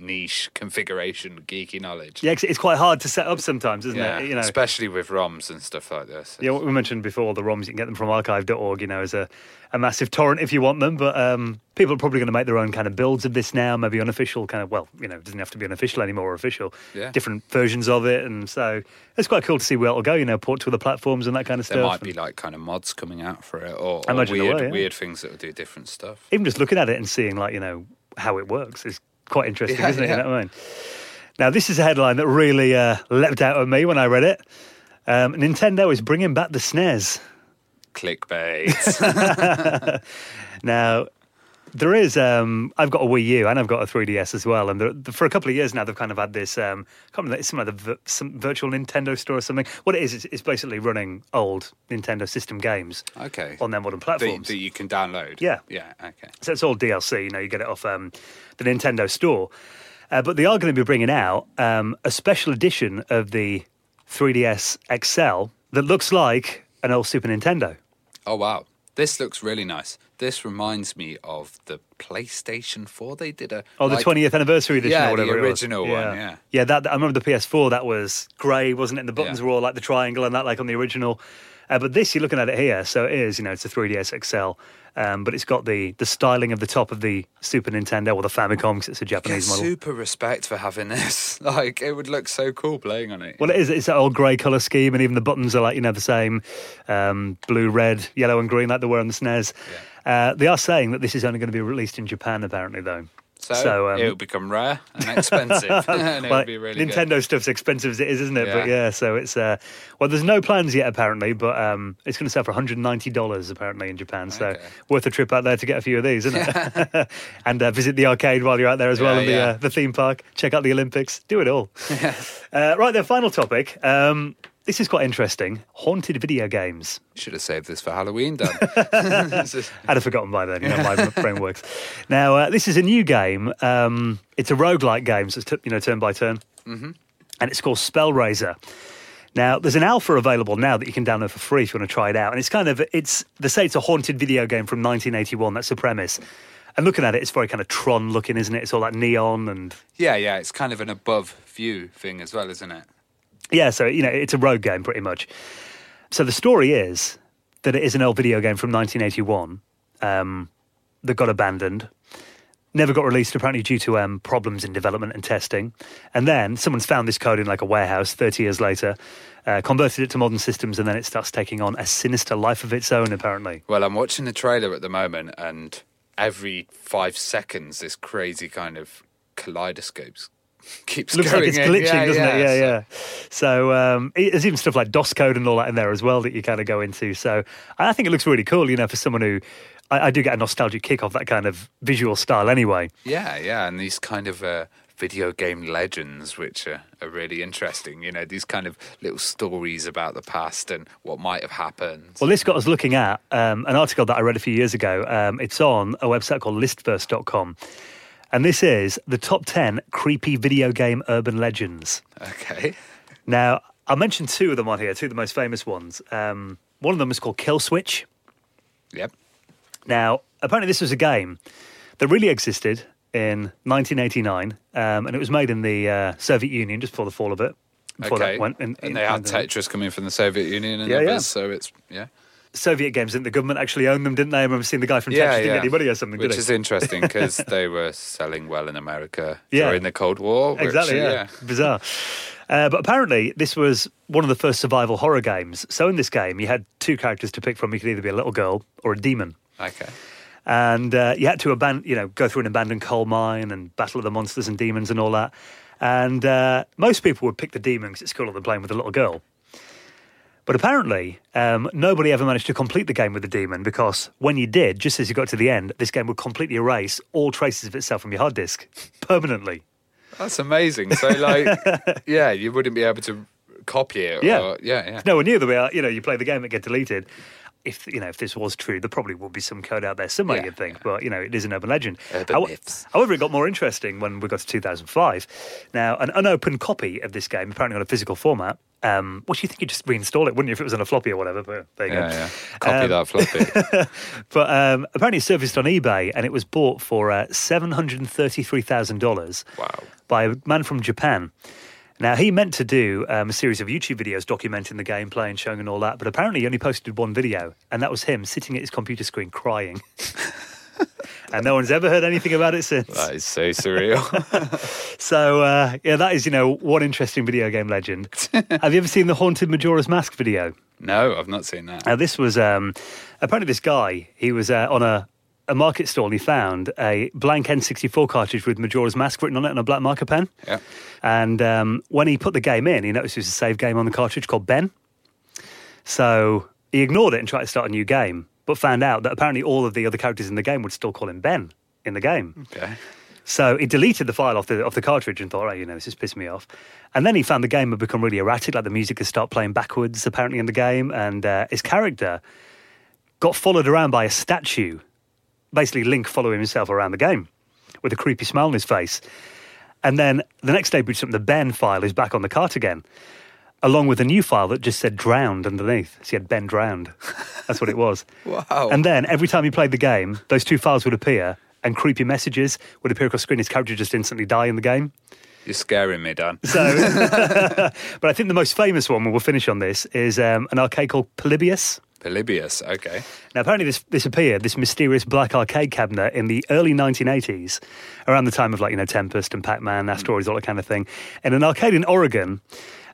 niche configuration geeky knowledge. Yeah, it's quite hard to set up sometimes, isn't Yeah, it? You know, especially with ROMs and stuff like this. Yeah, what we mentioned before, the ROMs, you can get them from archive.org, you know, as a, a massive torrent if you want them. But um, people are probably going to make their own kind of builds of this now, maybe unofficial kind of, well, you know, it doesn't have to be unofficial anymore or official. Yeah. Different versions of it. And so it's quite cool to see where it'll go, you know, port to other platforms and that kind of There stuff. There might be like kind of mods coming out for it, or, or weird, yeah. weird things that will do different stuff. Even just looking at it and seeing, like, you know, how it works is quite interesting, Yeah, isn't it? yeah. You know I mean? Now, this is a headline that really uh, leapt out at me when I read it. Um, Nintendo is bringing back the SNES. clickbait. Now, there is. Um, I've got a Wii U and I've got a 3DS as well, and the, for a couple of years now, they've kind of had this. Um, I can't remember, it's some like the some virtual Nintendo store or something. What it is, it's, it's basically running old Nintendo system games okay. on their modern that, platforms. that you can download. Yeah. Yeah. Okay. So it's all DLC. You know, you get it off um, the Nintendo store. Uh, but they are going to be bringing out um, a special edition of the 3DS XL that looks like an old Super Nintendo. Oh wow, this looks really nice. This reminds me of the PlayStation 4. They did a Oh, the like- 20th anniversary edition Yeah, or the whatever. it was. original one, yeah. yeah. That I remember the PS4. That was grey, wasn't it? And the buttons Yeah. were all like the triangle and that, like on the original. Uh, but this, you're looking at it here, so it is. You know, it's a 3DS XL, um, but it's got the the styling of the top of the Super Nintendo or the Famicom because it's a Japanese model. super respect for having this. Like it would look so cool playing on it. Well, it is. It's that old grey colour scheme, and even the buttons are like you know the same um, blue, red, yellow, and green like they were on the SNES. Uh, they are saying that this is only going to be released in Japan, apparently, though. so um, it'll become rare and expensive, and it'll well, be really good. Nintendo stuff's expensive as it is, isn't it? But Yeah. yeah, so it's uh, well, there's no plans yet apparently, but um, it's going to sell for 190 dollars apparently in Japan. So Okay. worth a trip out there to get a few of these, isn't it? and uh, visit the arcade while you're out there as well, Yeah, and the yeah. uh, the theme park. Check out the Olympics. Do it all. uh, right, then, final topic. Um, this is quite interesting. Haunted video games. Should have saved this for Halloween, Dan. I'd have forgotten by then. You know, my brain works. Now, uh, this is a new game. Um, it's a roguelike game, so it's t- you know turn by turn, mm-hmm. and it's called Spellraiser. Now, there's an alpha available now that you can download for free if you want to try it out, and it's kind of it's they say it's a haunted video game from 1981. That's the premise. And looking at it, it's very kind of Tron looking, isn't it? It's all that neon and yeah, yeah. It's kind of an above view thing as well, isn't it? Yeah, so you know, it's a rogue game pretty much. So the story is that it is an old video game from 1981 um, that got abandoned, never got released apparently due to um, problems in development and testing, and then someone's found this code in like a warehouse 30 years later, uh, converted it to modern systems, and then it starts taking on a sinister life of its own. Apparently, Well, I'm watching the trailer at the moment, and every five seconds, this crazy kind of kaleidoscopes keeps looks like it's in. glitching, Yeah, doesn't it? Yeah, so- yeah. So um, it- there's even stuff like DOS code and all that in there as well that you kind of go into. So I think it looks really cool. You know, for someone who I, I do get a nostalgic kick off that kind of visual style anyway. Yeah, yeah, and these kind of uh, video game legends, which are, are really interesting. You know, these kind of little stories about the past and what might have happened. Well, this got us looking at um, an article that I read a few years ago. Um, it's on a website called listverse.com. And this is the top 10 creepy video game urban legends. okay. Now, I'll mention two of them on here, two of the most famous ones. Um, one of them is called Kill Switch. Yep. Now, apparently, this was a game that really existed in 1989, um, and it was made in the uh, Soviet Union just before the fall of it. Before Okay. that went in, and in- they had Tetris coming from the Soviet Union and Yeah, others, yeah. so it's yeah. Soviet games, didn't the government actually own them, didn't they? I remember seeing the guy from Tetris didn't get any money or something, Which is interesting because they were selling well in America Yeah. during the Cold War. which, exactly, yeah. Bizarre. Uh, but apparently, this was one of the first survival horror games. So in this game, you had two characters to pick from. You could either be a little girl or a demon. Okay. and uh, you had to abandon, you know, go through an abandoned coal mine and battle the monsters and demons and all that. And uh, most people would pick the demon because it's cooler than playing with a little girl. But apparently, um, nobody ever managed to complete the game with the demon because when you did, just as you got to the end, this game would completely erase all traces of itself from your hard disk permanently. That's amazing. So, like, yeah, you wouldn't be able to copy it. Yeah. Or, yeah, yeah. No one knew the way, you know, you play the game, it get deleted. If you know, if this was true, there probably would be some code out there somewhere. Yeah, you'd think, but you know, it is an urban legend. Urban How- myths. However, it got more interesting when we got to 2005. Now, an unopened copy of this game, apparently on a physical format. Um, well, you think you'd just reinstall it, wouldn't you, if it was on a floppy or whatever? But there you Yeah, go. yeah. Copy Um, that floppy. But um, apparently, it surfaced on eBay and it was bought for uh, seven hundred and thirty-three thousand dollars Wow. by a man from Japan. Now, he meant to do um, a series of YouTube videos documenting the gameplay and showing and all that, but apparently he only posted one video, and that was him sitting at his computer screen crying. and no one's ever heard anything about it since. That is so surreal. So, uh, yeah, that is, you know, one interesting video game legend. Have you ever seen the Haunted Majora's Mask video? no, I've not seen that. Now, this was um, apparently this guy. He was uh, on a, a market stall and he found a blank N64 cartridge with Majora's Mask written on it on a black marker pen. Yeah. And um, when he put the game in, he noticed there was a save game on the cartridge called Ben. So he ignored it and tried to start a new game, but found out that apparently all of the other characters in the game would still call him Ben in the game. Okay. So he deleted the file off the off the cartridge and thought, right, you know, this has pissed me off. And then he found the game had become really erratic, like the music had started playing backwards apparently in the game, and uh, his character got followed around by a statue, basically Link following himself around the game with a creepy smile on his face. And then the next day, boots up the Ben file is back on the cart again, along with a new file that just said drowned underneath. So he had Ben drowned. That's what it was. Wow. And then every time he played the game, those two files would appear and creepy messages would appear across screen. His character would just instantly die in the game. You're scaring me, Dan. So, but I think the most famous one, and we'll finish on this, is um, an arcade called Polybius. Polybius. Okay. Now, apparently, this, this appeared, this mysterious black arcade cabinet, in the early 1980s, around the time of like, you know, Tempest and Pac Man, Asteroids, all that kind of thing, in an arcade in Oregon.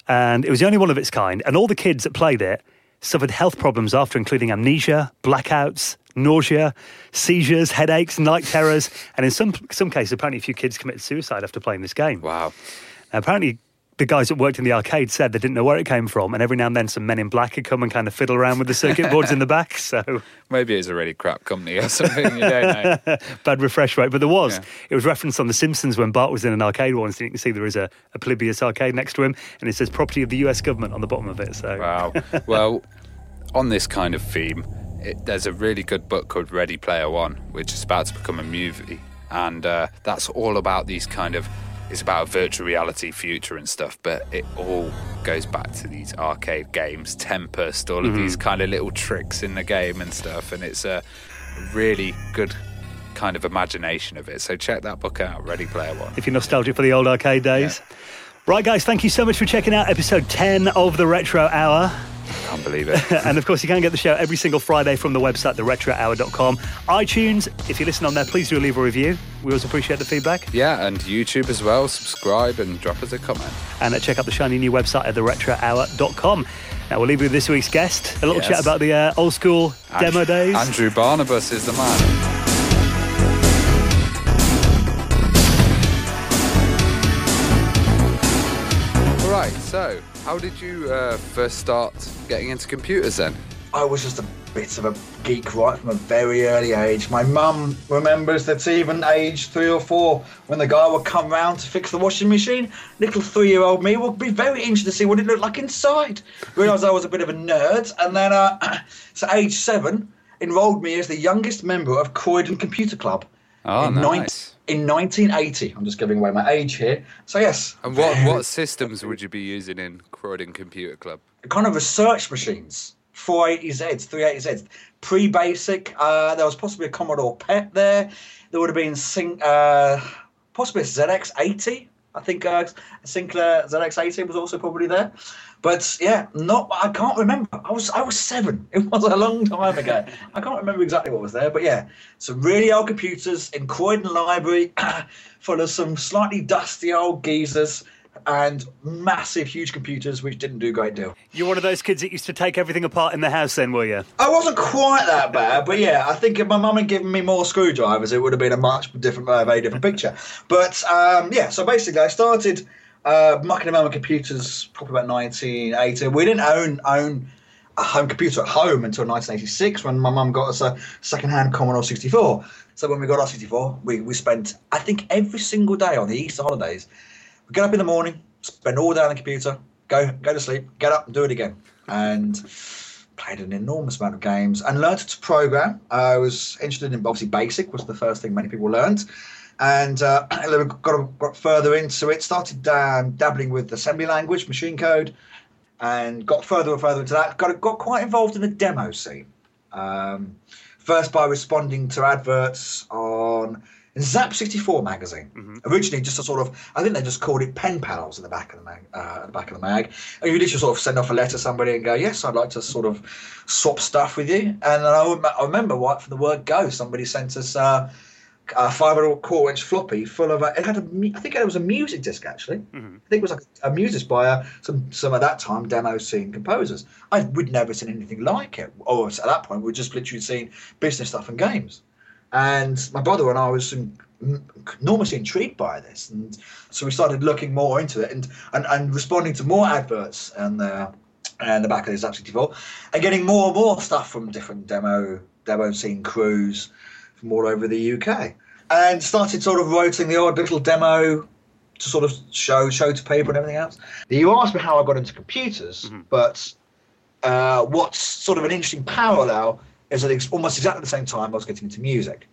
And it was the only one of its kind. And all the kids that played it suffered health problems after, including amnesia, blackouts, nausea, seizures, headaches, night terrors. And in some, some cases, apparently, a few kids committed suicide after playing this game. Wow. Apparently, the guys that worked in the arcade said they didn't know where it came from, and every now and then some men in black would come and kind of fiddle around with the circuit boards in the back. So Maybe it's a really crap company or something. You don't know. bad refresh rate. But there was. Yeah. It was referenced on The Simpsons when Bart was in an arcade once. And you can see there is a, a Polybius arcade next to him, and it says property of the US government on the bottom of it. So Wow. Well, on this kind of theme, it, there's a really good book called Ready Player One, which is about to become a movie, and uh, that's all about these kind of. It's about a virtual reality future and stuff, but it all goes back to these arcade games, Tempest, all of mm-hmm. these kind of little tricks in the game and stuff, and it's a really good kind of imagination of it. So check that book out, Ready Player One. if you're nostalgic for the old arcade days. Right, guys, thank you so much for checking out episode 10 of the Retro Hour. Can't believe it. and of course, you can get the show every single Friday from the website, theretrohour.com. iTunes, if you listen on there, please do leave a review. We always appreciate the feedback. yeah, and YouTube as well. Subscribe and drop us a comment. And uh, check out the shiny new website at theretrohour.com. Now, we'll leave you with this week's guest. A little Yes. chat about the uh, old school demo days. Andrew Barnabas is the man. So how did you uh, first start getting into computers then? I was just a bit of a geek right from a very early age. My mum remembers that even age three or four, when the guy would come round to fix the washing machine, little three-year-old me would be very interested to see what it looked like inside. Realised I was a bit of a nerd, and then, uh, so age seven, enrolled me as the youngest member of Croydon Computer Club. Oh, nice. In 1980, I'm just giving away my age here. So yes, And what, what systems would you be using in Croydon Computer Club? kind of research machines. 480Zs, 380Zs, pre-basic. Uh, there was possibly a Commodore PET there. There would have been Syn- uh, possibly a ZX80. I think uh, Sinclair ZX80 was also probably there. But yeah, not. I can't remember. I was I was seven. It was a long time ago. I can't remember exactly what was there. But yeah, some really old computers in Croydon Library, full of some slightly dusty old geezers and massive, huge computers which didn't do a great deal. You're one of those kids that used to take everything apart in the house, then, were you? I wasn't quite that bad, but yeah, I think if my mum had given me more screwdrivers, it would have been a much different, uh, very different picture. But um, yeah, so basically, I started uh, mucking around with computers probably about 1980. We didn't own own a home computer at home until 1986 when my mum got us a second-hand Commodore 64. So when we got our 64, we, we spent, I think, every single day on the Easter holidays. We get up in the morning, spend all day on the computer, go go to sleep, get up and do it again. And played an enormous amount of games and learned to program. I was interested in obviously BASIC was the first thing many people learned, and uh, got, got further into it. Started um, dabbling with assembly language, machine code, and got further and further into that. Got got quite involved in the demo scene. Um, first by responding to adverts on Zzap!64 magazine. Originally, just a sort of, I think they just called it pen pals in the back of the mag. Uh, at the back of the mag, and you literally sort of send off a letter to somebody and go, "Yes, I'd like to sort of swap stuff with you." And then I, I remember right from the word go, somebody sent us. Uh, a five and a quarter inch floppy full of uh, it had a I think it was a music disc actually. I think it was like a music by uh, some some at that time demo scene composers. I would never seen anything like it. Or at that point, we'd just literally seeing business stuff and games. And my brother and I was en- enormously intrigued by this, and so we started looking more into it and and, and responding to more adverts and. Uh, and the back of this Zzap!64, and getting more and more stuff from different demo demo scene crews from all over the UK, and started sort of writing the odd little demo to sort of show show to people and everything else. You asked me how I got into computers, but uh, what's sort of an interesting parallel is that it's almost exactly the same time I was getting into music.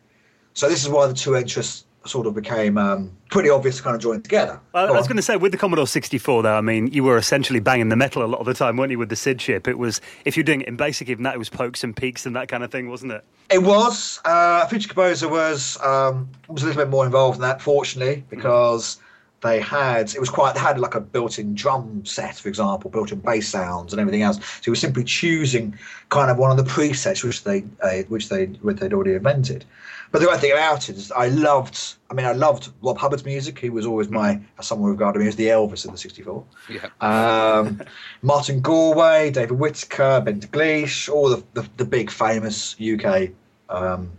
So this is why the two interests sort of became um, pretty obvious to kind of join together. I, I was on. going to say, with the Commodore 64, though, I mean, you were essentially banging the metal a lot of the time, weren't you, with the SID chip? It was, if you're doing it in basic, even that, it was pokes and peaks and that kind of thing, wasn't it? It was. Uh, Future Composer was um, was a little bit more involved in that, fortunately, because they had it was quite they had like a built-in drum set, for example, built-in bass sounds and everything else. So you were simply choosing kind of one of the presets which they uh, which they which they'd already invented. But the great thing about it is, I loved. I mean, I loved Rob Hubbard's music. He was always my, someone regarded me as the Elvis of the '64. Yeah. Um, Martin Galway, David Whittaker Ben Dalglish, all the, the, the big famous UK um,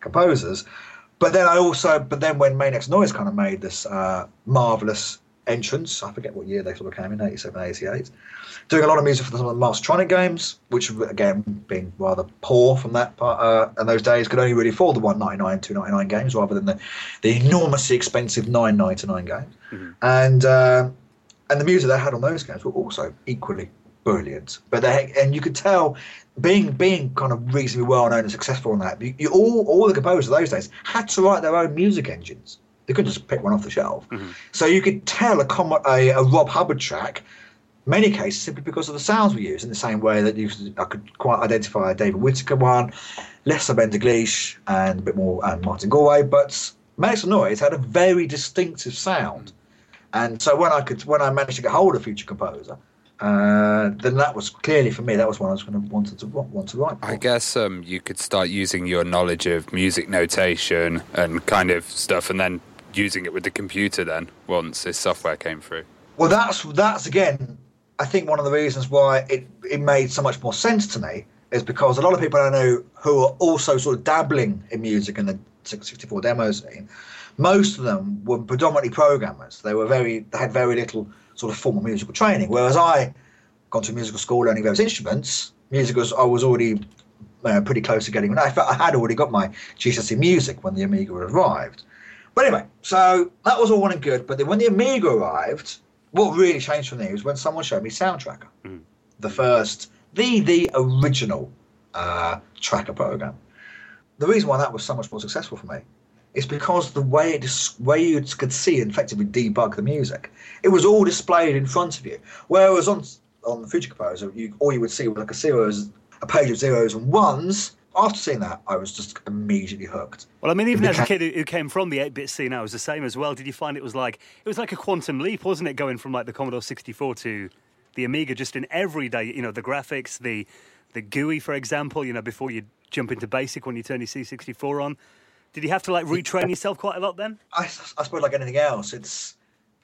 composers. But then I also, but then when Maniacs of Noise kind of made this uh, marvelous entrance, I forget what year they sort of came in, 87, 88, doing a lot of music for some of the Mastertronic games, which again being rather poor from that part uh, in those days, could only really afford the 199, 299 games rather than the, the enormously expensive 999 games. And uh, and the music they had on those games were also equally brilliant. But they and you could tell, being being kind of reasonably well known and successful on that, you, you all all the composers of those days had to write their own music engines. They couldn't just pick one off the shelf. So you could tell a, com- a a Rob Hubbard track. Many cases simply because of the sounds we use, in the same way that you, I could quite identify a David Whittaker one, less of Ben Dalglish and a bit more um, Martin Galway, but Maniacs of Noise had a very distinctive sound. And so when I could, when I managed to get hold of Future Composer, uh, then that was clearly for me. That was what I was going to wanted to want to write. For. I guess um, you could start using your knowledge of music notation and kind of stuff, and then using it with the computer. Then once this software came through, Well, that's that's again, I think one of the reasons why it it made so much more sense to me is because a lot of people I know who are also sort of dabbling in music in the 64 demo scene, most of them were predominantly programmers. They were very they had very little sort of formal musical training. Whereas I gone to musical school learning those instruments. Music was I was already uh, pretty close to getting. I felt I had already got my GCSE music when the Amiga arrived. But anyway, so that was all well and good. But then when the Amiga arrived, what really changed for me was when someone showed me Soundtracker, the first, the the original uh, tracker program. The reason why that was so much more successful for me is because the way it way you could see and effectively debug the music, it was all displayed in front of you. Whereas on on the Future Composer, you, all you would see was like a zeros, a page of zeros and ones. After seeing that, I was just immediately hooked. Well, I mean, even as a kid who- who came from the 8-bit scene, I was the same as well. Did you find it was like it was like a quantum leap, wasn't it, going from like the Commodore 64 to the Amiga? Just in everyday, you know, the graphics, the the GUI, for example. You know, before you jump into BASIC when you turn your C64 on, did you have to like retrain yourself quite a lot then? I, I suppose like anything else, it's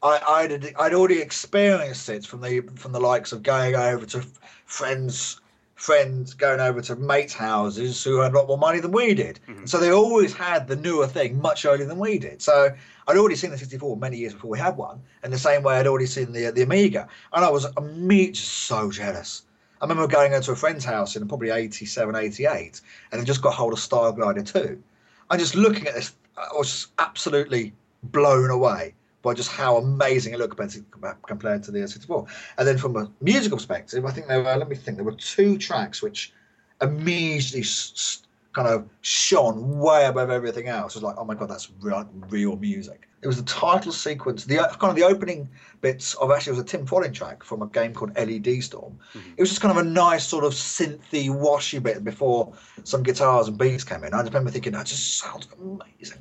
I I'd, I'd already experienced it from the from the likes of going over to friends friends going over to mates' houses who had a lot more money than we did. Mm-hmm. So they always had the newer thing much earlier than we did. So I'd already seen the 64 many years before we had one, and the same way I'd already seen the the Amiga, and I was immediately so jealous. I remember going over to a friend's house in probably 87, 88, and they just got hold of Starglider 2. And just looking at this, I was just absolutely blown away by just how amazing it looked compared to, the 64. And then from a musical perspective, I think there were, let me think, there were two tracks which immediately s- s- kind of shone way above everything else. It was like, oh my god, that's real, real music. It was the title sequence, the uh, kind of the opening bits of actually it was a Tim Follin track from a game called LED Storm. Mm-hmm. It was just kind of a nice sort of synthy, washy bit before some guitars and beats came in. I remember thinking, that just sounds amazing.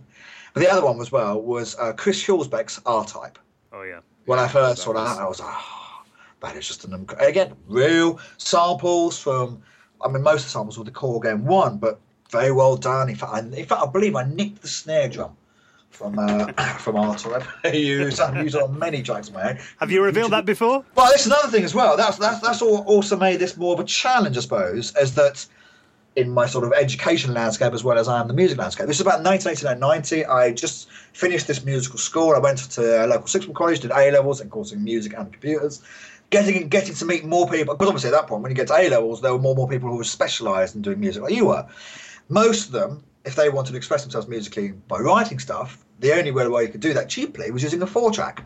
But the other one as well was uh, Chris Hulsbeck's R-Type. Oh yeah. When I first saw that, I was like, oh, that is just an again real samples from. I mean, most of the samples were the core game one, but very well done. In fact, I, in fact, I believe I nicked the snare drum from uh, from R-Type. I used I've used it on many tracks of my own. Have you revealed that before? Well, that's another thing as well. That's that's that's all, also made this more of a challenge, I suppose, is that in my sort of education landscape as well as I am the music landscape. This is about 1989 90. I just finished this musical school. I went to a local sixth form college, did A levels, and course in music and computers. getting getting to meet more people. Because obviously at that point, when you get to A levels, there were more and more people who were specialised in doing music like you were. Most of them, if they wanted to express themselves musically by writing stuff, the only way you could do that cheaply was using a four track,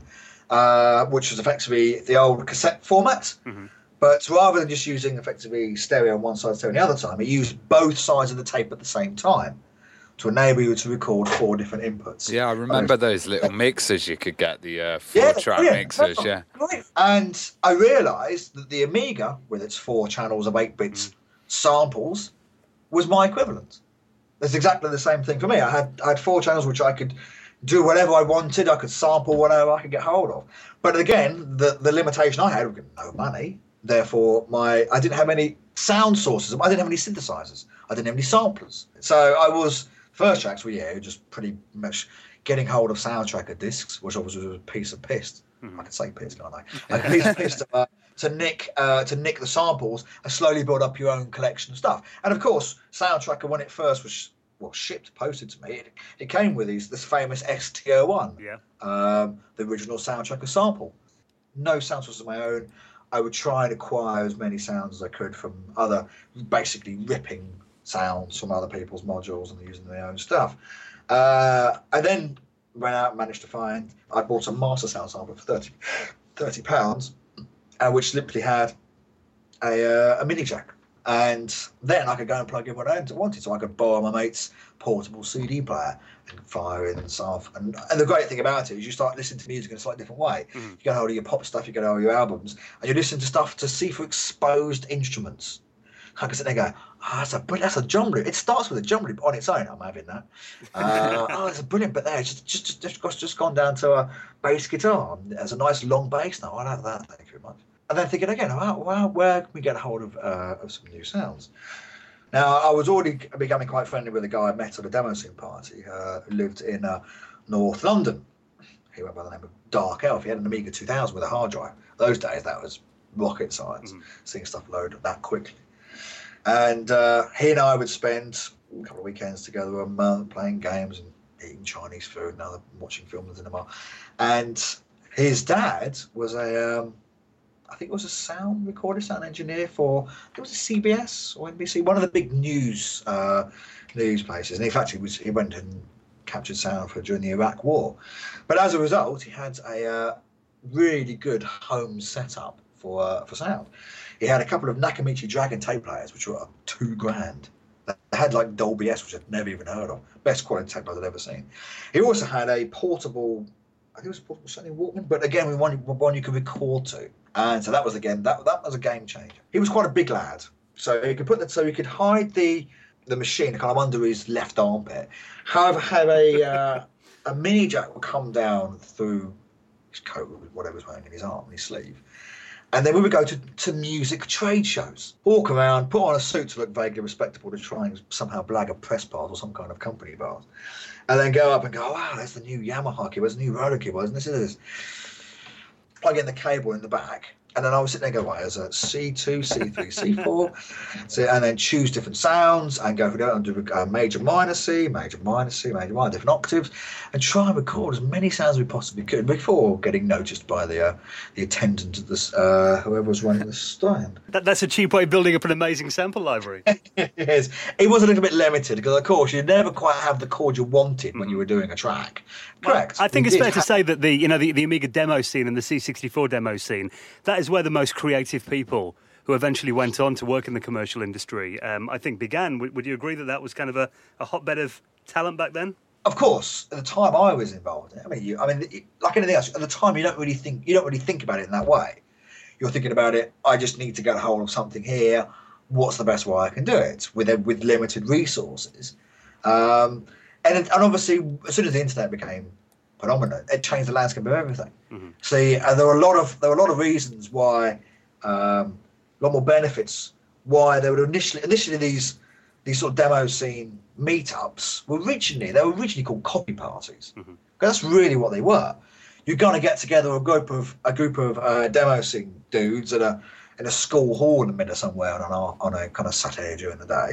uh, which was effectively the old cassette format. Mm-hmm. But rather than just using effectively stereo on one side, stereo on the other time, it used both sides of the tape at the same time to enable you to record four different inputs. Yeah, I remember those little mixers you could get, the uh, Yeah, four track yeah, mixers, no, yeah. right. And I realised that the Amiga, with its four channels of eight bits samples, was my equivalent. It's exactly the same thing for me. I had I had four channels which I could do whatever I wanted. I could sample whatever I could get hold of. But again, the the limitation I had was no money. Therefore, my I didn't have any sound sources. I didn't have any synthesizers. I didn't have any samplers. So I was first tracks were yeah just pretty much getting hold of soundtracker discs, which obviously was a piece of piss. I can say piss, can't I? Like piece of piss to, uh, to nick uh, to nick the samples and slowly build up your own collection of stuff. And of course, Soundtracker when it first was well shipped, posted to me, it, it came with these this famous ST-01, Yeah. um, the original Soundtracker sample. No sound sources of my own. I would try and acquire as many sounds as I could from other, basically ripping sounds from other people's modules and using their own stuff. Uh, I then went out and managed to find, I bought a master sound sample for 30, 30 pounds, uh, which simply had a, uh, a mini jack. And then I could go and plug in what I wanted. So I could borrow my mate's portable CD player and fire in and stuff. And, and the great thing about it is you start listening to music in a slightly different way. You get hold of your pop stuff, you get hold of your albums, and you listen to stuff to see for exposed instruments. I can sit there and go, oh, that's a that's a drum loop. It starts with a drum loop on its own. I'm having that. Uh, oh, it's a brilliant bit there. It's just, just, just, just, just gone down to a bass guitar. There's a nice long bass now. I like that. Thank you very much. And then thinking again, where can we get a hold of, uh, of some new sounds? Now, I was already becoming quite friendly with a guy I met at a demo scene party uh, who lived in uh, North London. He went by the name of Dark Elf. He had an Amiga 2000 with a hard drive. Those days, that was rocket science, seeing stuff load that quickly. And uh, he and I would spend a couple of weekends together um, uh, playing games and eating Chinese food and other, watching films in the cinema. And his dad was a, um, I think it was a sound recorder, sound engineer for, it was a CBS or NBC, one of the big news uh, news places. And in fact, he was he went and captured sound for during the Iraq War. But as a result, he had a uh, really good home setup for uh, for sound. He had a couple of Nakamichi Dragon tape players, which were two grand. They had like Dolby S, which I'd never even heard of. Best quality tape I'd ever seen. He also had a portable, I think it was portable Sony Walkman, but again, one, one you could record to. And so that was again that that was a game changer. He was quite a big lad, so he could put that so he could hide the the machine kind of under his left armpit. However, have a uh, a mini jack would come down through his coat, with whatever was wearing in his arm, in his sleeve. And then we would go to, to music trade shows, walk around, put on a suit to look vaguely respectable to try and somehow blag a press pass or some kind of company pass. And then go up and go, wow, there's the new Yamaha keyboards, the new Roland keyboards, and this is this. Plug in the cable in the back. And then I was sitting there going, right, there's a C2, C3, C4. So, and then choose different sounds and go through that and do a major minor C, major minor C, major minor, different octaves, and try and record as many sounds as we possibly could before getting noticed by the uh, the attendant at this, uh, whoever was running the stand. That, that's a cheap way of building up an amazing sample library. yes, it was a little bit limited because, of course, you never quite have the chord you wanted when you were doing a track. Correct. I think We it's fair to say that the you know the, the Amiga demo scene and the C64 demo scene that is where the most creative people who eventually went on to work in the commercial industry um, I think began. Would, would you agree that that was kind of a, a hotbed of talent back then? Of course, at the time I was involved. I mean, you, I mean, like anything else, at the time you don't really think you don't really think about it in that way. You're thinking about it. I just need to get a hold of something here. What's the best way I can do it with with limited resources? Um, and and obviously, as soon as the internet became predominant, it changed the landscape of everything. See, and there were a lot of there were a lot of reasons why, um, a lot more benefits why they were initially initially these these sort of demo scene meetups were originally they were originally called copy parties. 'Cause That's really what they were. You're going to get together a group of a group of uh, demo scene dudes at a in a school hall in the middle of somewhere on a, on a kind of Saturday during the day,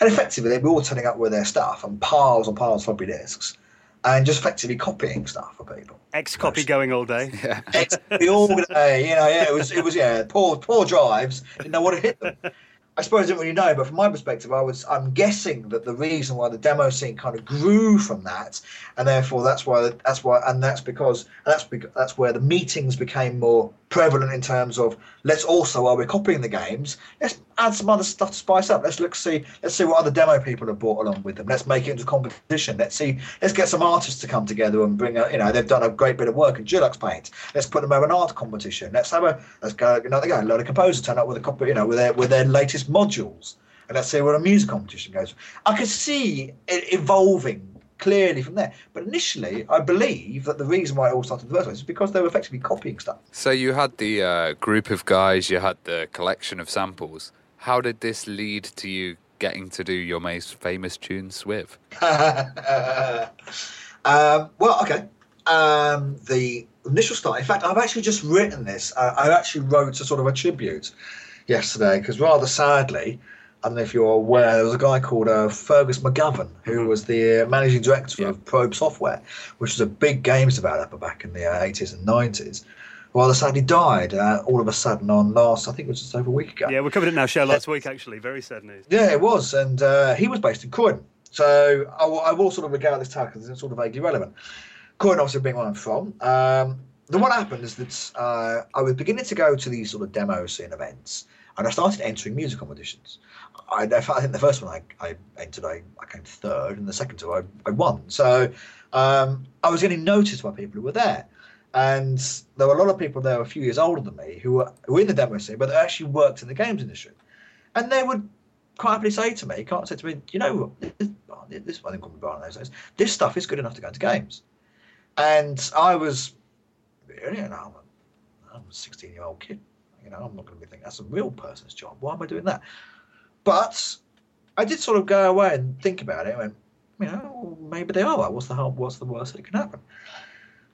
and effectively they'd be all turning up with their stuff and piles and piles of floppy disks, and just effectively copying stuff for people. X copy going all day. Yeah. X all day, you know, yeah, it was, it was, yeah, poor, poor drives, didn't know what to hit them. I suppose I didn't really know, but from my perspective, I was I'm guessing that the reason why the demo scene kind of grew from that, and therefore that's why that's why and that's because that's because, that's where the meetings became more prevalent in terms of let's also while we're copying the games, let's add some other stuff to spice up. Let's look see let's see what other demo people have brought along with them. Let's make it into competition. Let's see let's get some artists to come together and bring a you know they've done a great bit of work in Deluxe Paint. Let's put them over an art competition. Let's have a let's go they go a load of composers turn up with a copy you know with their with their latest modules. And let's see where a music competition goes. I could see it evolving clearly from there. But initially, I believe that the reason why it all started in the first place is because they were effectively copying stuff. So you had the uh, group of guys, you had the collection of samples. How did this lead to you getting to do your most famous tune, Swiv? um, well, okay. Um, the initial start. In fact, I've actually just written this. Uh, I actually wrote a sort of a tribute yesterday because rather sadly, I don't know if you're aware, there was a guy called uh, Fergus McGovern, who mm-hmm. was the uh, managing director yeah. of Probe Software, which was a big games developer back in the uh, 80s and 90s. Rather sadly died uh, all of a sudden on last, I think it was just over a week ago. Yeah, we covered it in our show last week, actually. Very sad news. Yeah, it was. And uh, he was based in Croydon. So I, I will sort of regard this tag because it's sort of vaguely relevant. Croydon, obviously, being where I'm from. Um, then what happened is that uh, I was beginning to go to these sort of demo scene events and I started entering music competitions. I, I think the first one I, I entered, I, I came third, and the second two I, I won. So um, I was getting noticed by people who were there. And there were a lot of people there a few years older than me who were, who were in the demo scene, but they actually worked in the games industry. And they would quite happily say to me, can't say to me, you know, this, this I think Brian those days, this stuff is good enough to go into games. And I was, you know, I'm a 16 year old kid. Know, I'm not going to be thinking that's a real person's job. Why am I doing that? But I did sort of go away and think about it. Went, you know, maybe they are. What's the what's the worst that can happen?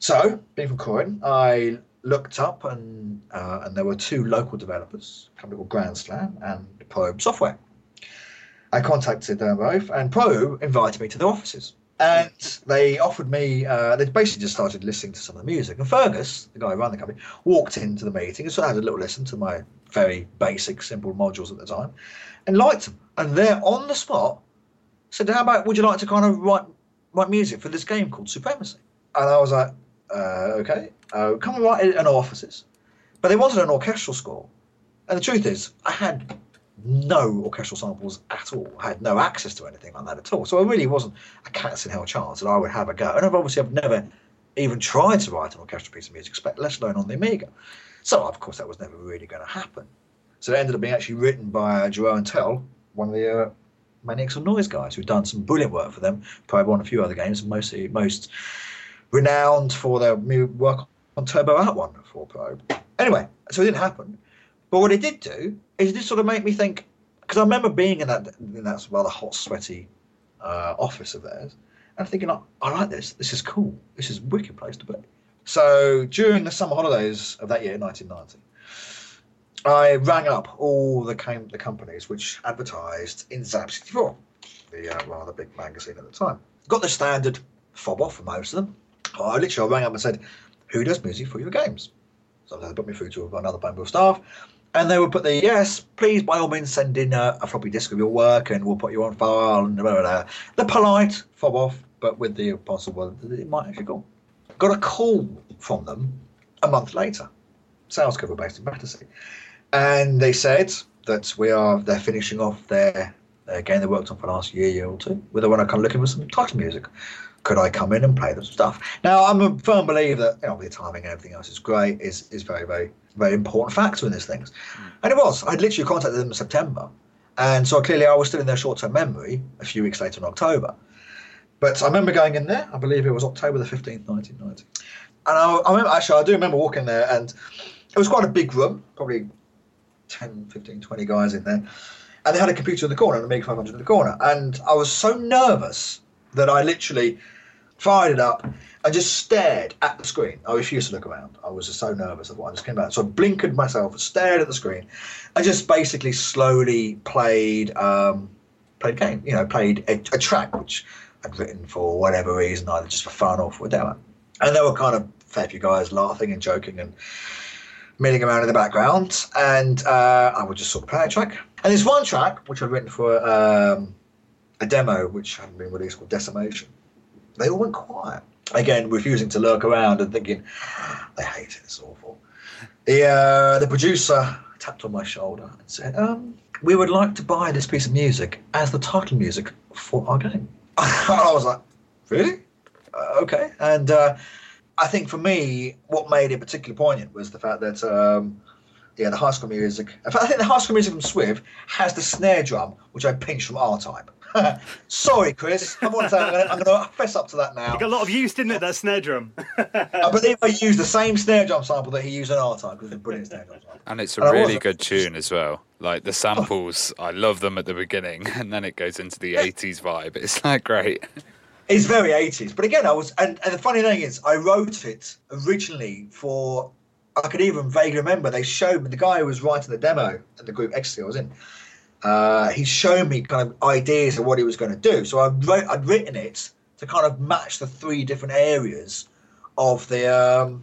So, being from Croydon, I looked up and uh, and there were two local developers, a company called Grand Slam and Probe Software. I contacted them both, and Probe invited me to their offices. And they offered me, uh, they basically just started listening to some of the music. And Fergus, the guy who ran the company, walked into the meeting and sort of had a little listen to my very basic, simple modules at the time and liked them. And there on the spot said, How about would you like to kind of write, write music for this game called Supremacy? And I was like, uh, Okay, uh, come and write it in our offices. But they wanted an orchestral score. And the truth is, I had no orchestral samples at all. I had no access to anything like that at all. So I really wasn't a cat's in hell chance that I would have a go. And I've obviously I've never even tried to write an orchestral piece of music, let alone on the Amiga. So of course that was never really going to happen. So it ended up being actually written by uh, Jeroen Tel, one of the uh, Maniacs of Noise guys, who'd done some brilliant work for them, probably won a few other games, mostly most renowned for their work on Turbo OutRun for Probe. Anyway, so it didn't happen. But what it did do it did sort of make me think, because I remember being in that in that rather hot, sweaty uh, office of theirs, and thinking, I, I like this. This is cool. This is a wicked place to be. So during the summer holidays of that year, 1990, I rang up all the the companies which advertised in Zzap!64, the uh, rather big magazine at the time. Got the standard fob off for most of them. I literally rang up and said, "Who does music for your games?" So they put me through to another member of staff, and they would put the yes, please by all means send in a, a floppy disk of your work, and we'll put you on file and blah, blah, blah. the polite fob off, but with the possible it might actually go. Got a call from them a month later, Sales Curve based in Battersea and they said that we are they're finishing off their, their game they worked on for the last year, year or two. Whether want to come looking for some title music, could I come in and play them stuff? Now I'm a firm believer that you know the timing and everything else is great, is is very very very important factor in these things, mm. and it was. I'd literally contacted them in September, and so clearly I was still in their short term memory. A few weeks later in October. But I remember going in there. I believe it was October the fifteenth, nineteen ninety, and I, I remember actually I do remember walking there, and it was quite a big room, probably 10, 15, 20 guys in there. And they had a computer in the corner and Amiga 500 in the corner. And I was so nervous that I literally fired it up and just stared at the screen. I refused to look around. I was just so nervous of what I just came out. So I blinkered myself, stared at the screen, and just basically slowly played um, played game. You know, played a, a track which I'd written for whatever reason, either just for fun or for demo. And there were kind of a fair few guys laughing and joking and milling around in the background, and uh, I would just sort of play a track. And there's one track which I'd written for um, a demo which hadn't been released called Decimation. They all went quiet. Again, refusing to lurk around and thinking, they hate it, it's awful. The, uh, the producer tapped on my shoulder and said, um, We would like to buy this piece of music as the title music for our game. I was like, Really? Uh, okay. And uh, I think for me, what made it particularly poignant was the fact that, um, yeah, the high school music. In fact, I think the high school music from Swiv has the snare drum, which I pinched from R Type. Sorry, Chris. I'm going to fess up to that now. It got a lot of use, didn't it, that snare drum? I believe I used the same snare drum sample that he used in R Type because it's a brilliant snare drum sample. And it's a really good tune as well. Like the samples, I love them at the beginning, and then it goes into the 80s vibe. It's like great. It's very 80s. But again, I was, and, and the funny thing is, I wrote it originally for, I could even vaguely remember, they showed me, the guy who was writing the demo and the group Ecstasy I was in, uh, he showed me kind of ideas of what he was going to do. So I wrote, I'd written it to kind of match the three different areas of the um,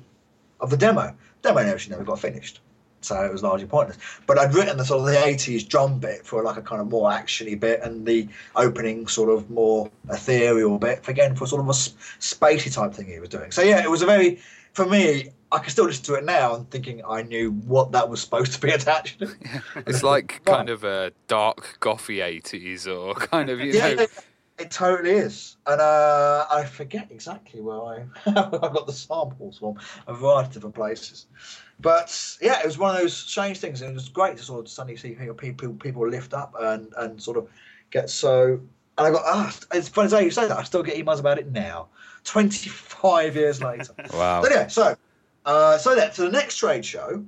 of the demo. Demo actually never got finished, so it was largely pointless. But I'd written the sort of the '80s drum bit for like a kind of more actiony bit, and the opening sort of more ethereal bit for again for sort of a spacey type thing he was doing. So yeah, it was a very for me. I can still listen to it now and thinking I knew what that was supposed to be attached to. It's like kind of a dark gothy 80s or kind of, you yeah, know. It totally is, and uh, I forget exactly where I I got the samples from a variety of different places. But yeah, it was one of those strange things, and it was great to sort of suddenly see people people lift up and and sort of get so. And I got ah, it's funny as you say that. I still get emails about it now, twenty five years later. Wow. But anyway, so uh, so then for the next trade show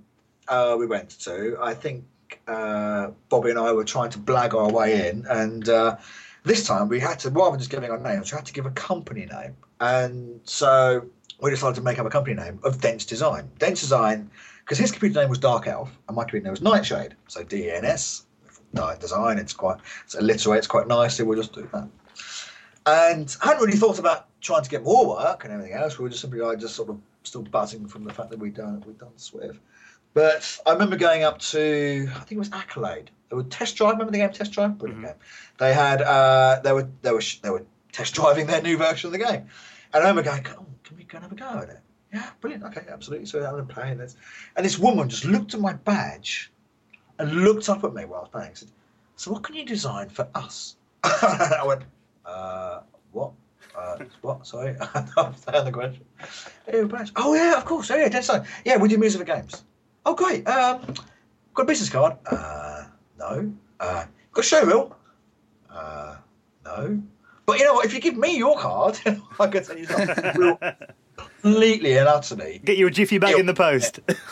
uh, we went to, I think uh, Bobby and I were trying to blag our way in, and uh, this time we had to, rather than just giving our names, we had to give a company name. And so we decided to make up a company name of Dense Design. Dense Design, because his computer name was Dark Elf, and my computer name was Nightshade. So D N S, Night design, it's quite, it's alliterates quite nicely, we'll just do that. And I hadn't really thought about trying to get more work and everything else. We were just simply like, just sort of still buzzing from the fact that we'd done we'd done SWIV. But I remember going up to I think it was Accolade. They were test drive. Remember the game Test Drive? Brilliant Mhm. game. They had uh, they were they were they were test driving their new version of the game, and I remember going, oh, "Can we go and have a go at it?" Yeah, brilliant. Okay, absolutely. So I'm playing this, and this woman just looked at my badge, and looked up at me while I was playing. Said, "So what can you design for us?" I went, uh, "What?" Uh, what? Sorry, I don't understand the question. Oh. Oh yeah, of course. Oh yeah, dead sign. Yeah, we do music for games. Oh great. Um, got a business card? Uh, no. Uh, got a showreel? Uh, no. But you know what? If you give me your card, I can tell you something. Completely and utterly, Get you a jiffy bag in the post.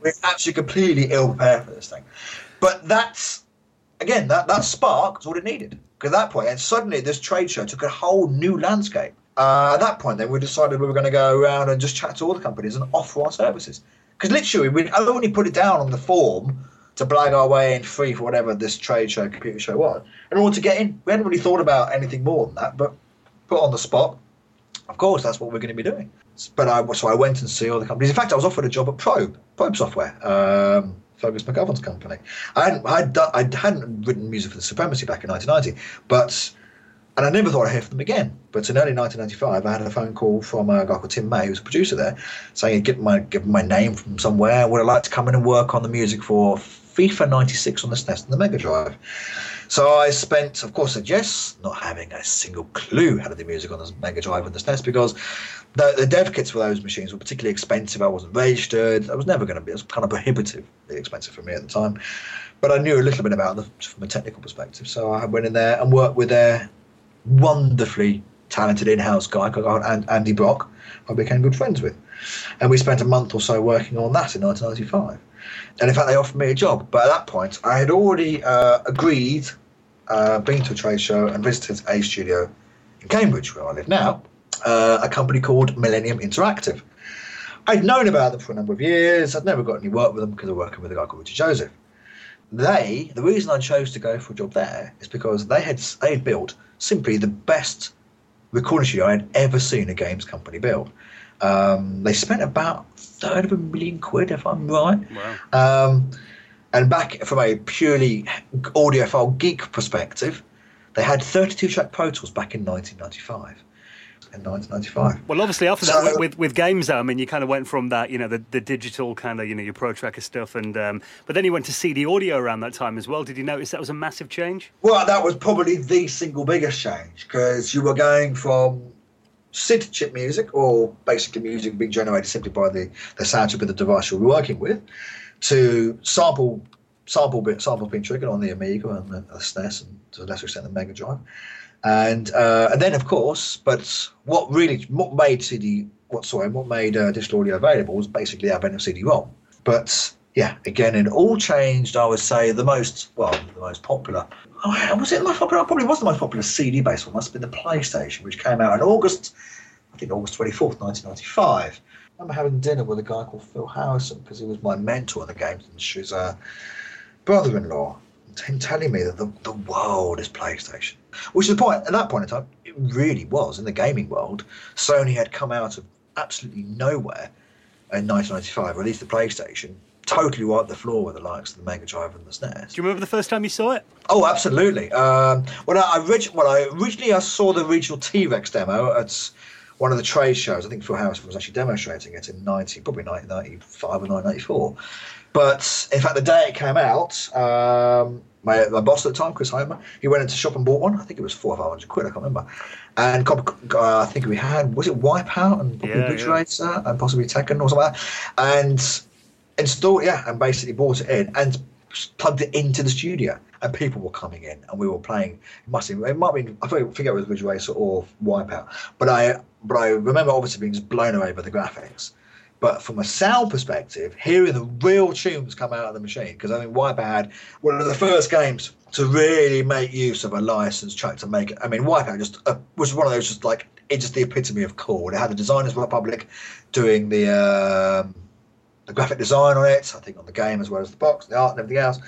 we're actually completely ill prepared for this thing. But that's again that that spark is all it needed. At that point, and suddenly this trade show took a whole new landscape. Uh, at that point, then we decided we were going to go around and just chat to all the companies and offer our services. Because literally, we only put it down on the form to blag our way in free for whatever this trade show, computer show was. In order to get in, we hadn't really thought about anything more than that, but put on the spot, of course, that's what we're going to be doing. But I so I went and see all the companies. In fact, I was offered a job at Probe, Probe Software, um, Fergus McGovern's company. I hadn't, I'd done, I hadn't written music for the Supremacy back in 1990, but and I never thought I'd hear from them again. But in early 1995, I had a phone call from a guy called Tim May, who was a producer there, saying he'd given my my name from somewhere. Would I like to come in and work on the music for FIFA 96 on the SNES and the Mega Drive? So I spent, of course, said yes, not having a single clue how to do music on the Mega Drive and the SNES because the, the dev kits for those machines were particularly expensive. I wasn't registered. I was never going to be. It was kind of prohibitively expensive for me at the time. But I knew a little bit about them from a technical perspective. So I went in there and worked with their wonderfully talented in-house guy called Andy Brock. I became good friends with, and we spent a month or so working on that in 1995. And in fact, they offered me a job. But at that point, I had already uh, agreed, uh, been to a trade show and visited a studio in Cambridge, where I live now, uh, a company called Millennium Interactive. I'd known about them for a number of years. I'd never got any work with them because I was working with a guy called Richard Joseph. They, the reason I chose to go for a job there is because they had they had built simply the best recording studio I had ever seen a games company build. Um, they spent about a third of a million quid, if I'm right. Wow. Um, and back from a purely audiophile geek perspective, they had 32 track Pro Tools back in 1995. In 1995. Well, obviously after that, So- with, with with games, though, I mean, you kind of went from that, you know, the, the digital kind of, you know, your Pro Tracker stuff, and um, but then you went to CD audio around that time as well. Did you notice that was a massive change? Well, that was probably the single biggest change because you were going from synth chip music, or basically music being generated simply by the, the sound chip of the device you were working with, to sample sample bit samples being triggered on the Amiga and the, the SNES and to a lesser extent the Mega Drive, and uh, and then of course, but what really what made CD what sorry what made uh, digital audio available was basically advent of CD-ROM, but yeah, again, it all changed. I would say the most well, the most popular. Oh, was it the most popular? Probably was the most popular CD-based one. Must have been the PlayStation, which came out in August, I think August twenty fourth, nineteen ninety five. I remember having dinner with a guy called Phil Harrison because he was my mentor in the games industry's uh, brother-in-law. Him telling me that the, the world is PlayStation, which is the point at that point in time, it really was in the gaming world. Sony had come out of absolutely nowhere in 1995, released the PlayStation, totally wiped the floor with the likes of the Mega Drive and the SNES. Do you remember the first time you saw it? Oh, absolutely. Um, when I, orig- well, I originally I saw the regional T Rex demo at one of the trade shows. I think Phil Harrison was actually demonstrating it in 90, probably 1995 or 1994. But in fact, the day it came out, um, my, my boss at the time, Chris Homer, he went into shop and bought one. I think it was four or five hundred quid. I can't remember. And uh, I think we had was it Wipeout and probably Yeah, Ridge yeah. Racer and possibly Tekken or something like that. And installed yeah and basically bought it in and plugged it into the studio and people were coming in and we were playing it must have, it might be I forget it was Ridge Racer or Wipeout but I but I remember obviously being just blown away by the graphics but from a sound perspective hearing the real tunes come out of the machine because I mean Wipeout had one of the first games to really make use of a licensed track to make it I mean Wipeout just uh, was one of those just like it's just the epitome of cool it had the designers Republic doing the um, the graphic design on it, I think on the game as well as the box, the art and everything else.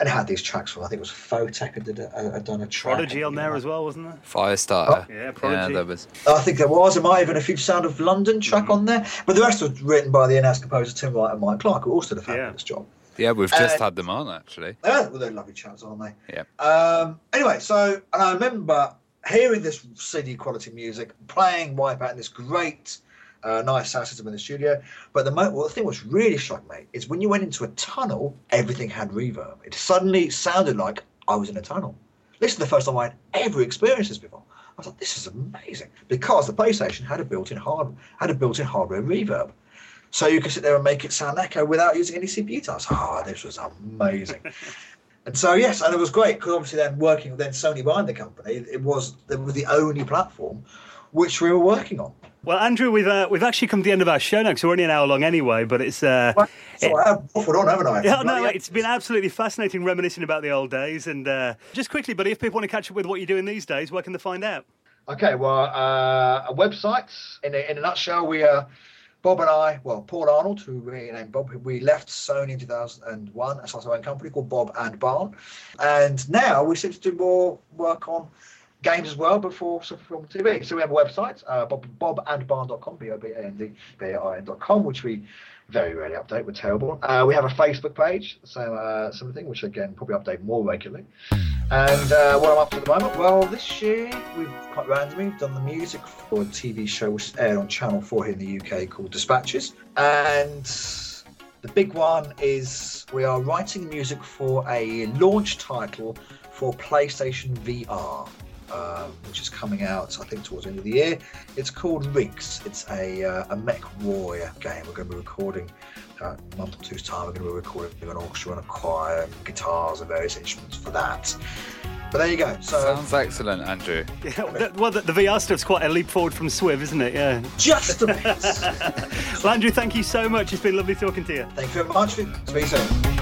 And had these tracks from, I think it was Photek had, did a, had done a track. Prodigy on there as well, wasn't there? Firestarter. Yeah, Prodigy. there was. I think there was. There might have been a few Sound of London track on there. But the rest was written by the in-house composer Tim Wright and Mike Clark, who also did a fabulous job. Yeah, we've just Uh, had them on actually. Yeah, well, they're lovely chaps, aren't they? Yeah. Um, anyway, so and I remember hearing this CD quality music, playing Wipeout in this great, uh, nice sound system in the studio. But the, mo- well, the thing which really struck me is when you went into a tunnel, everything had reverb. It suddenly sounded like I was in a tunnel. This is the first time I had ever experienced this before. I was like, this is amazing because the PlayStation had a built-in hard had a built-in hardware reverb. So you could sit there and make it sound echo without using any CPU tasks. Oh, this was amazing. and so yes, and it was great because obviously then working with then Sony behind the company, it was it was the only platform which we were working on. Well, Andrew, we've uh, we've actually come to the end of our show now because we're only an hour long anyway. But it's uh, So I have waffled on, haven't I? yeah, no, Bloody it's been absolutely fascinating reminiscing about the old days. And uh, just quickly, buddy, if people want to catch up with what you're doing these days, where can they find out? Okay, well, uh, a website in a, in a nutshell, we are. Bob and I, well, Paul Arnold, who we named Bob, we left Sony in 2001 and started our own company called Bob and Barn, and now we seem to do more work on games as well, but for for film TV. So we have a website, uh, bob, bobandbarn.com, b-o-b-a-n-d-b-a-r-n.com, which we very rarely update. We're terrible. Uh, we have a Facebook page, uh, same thing, which again probably update more regularly. And uh, what I'm up to at the moment, well, this year we've quite randomly done the music for a TV show which aired on Channel 4 here in the UK called Dispatches. And the big one is we are writing music for a launch title for PlayStation VR. Um, which is coming out, I think, towards the end of the year. It's called Rigs. It's a, uh, a mech warrior game. We're going to be recording uh, a month or two's time. We're going to be recording an orchestra and a choir, and guitars and various instruments for that. But there you go. So Sounds excellent, Andrew. Yeah, the, well, the, the VR stuff's quite a leap forward from SWIV, isn't it? Yeah. just a bit. Well, Andrew, thank you so much. It's been lovely talking to you. Thank you very much. Speak soon.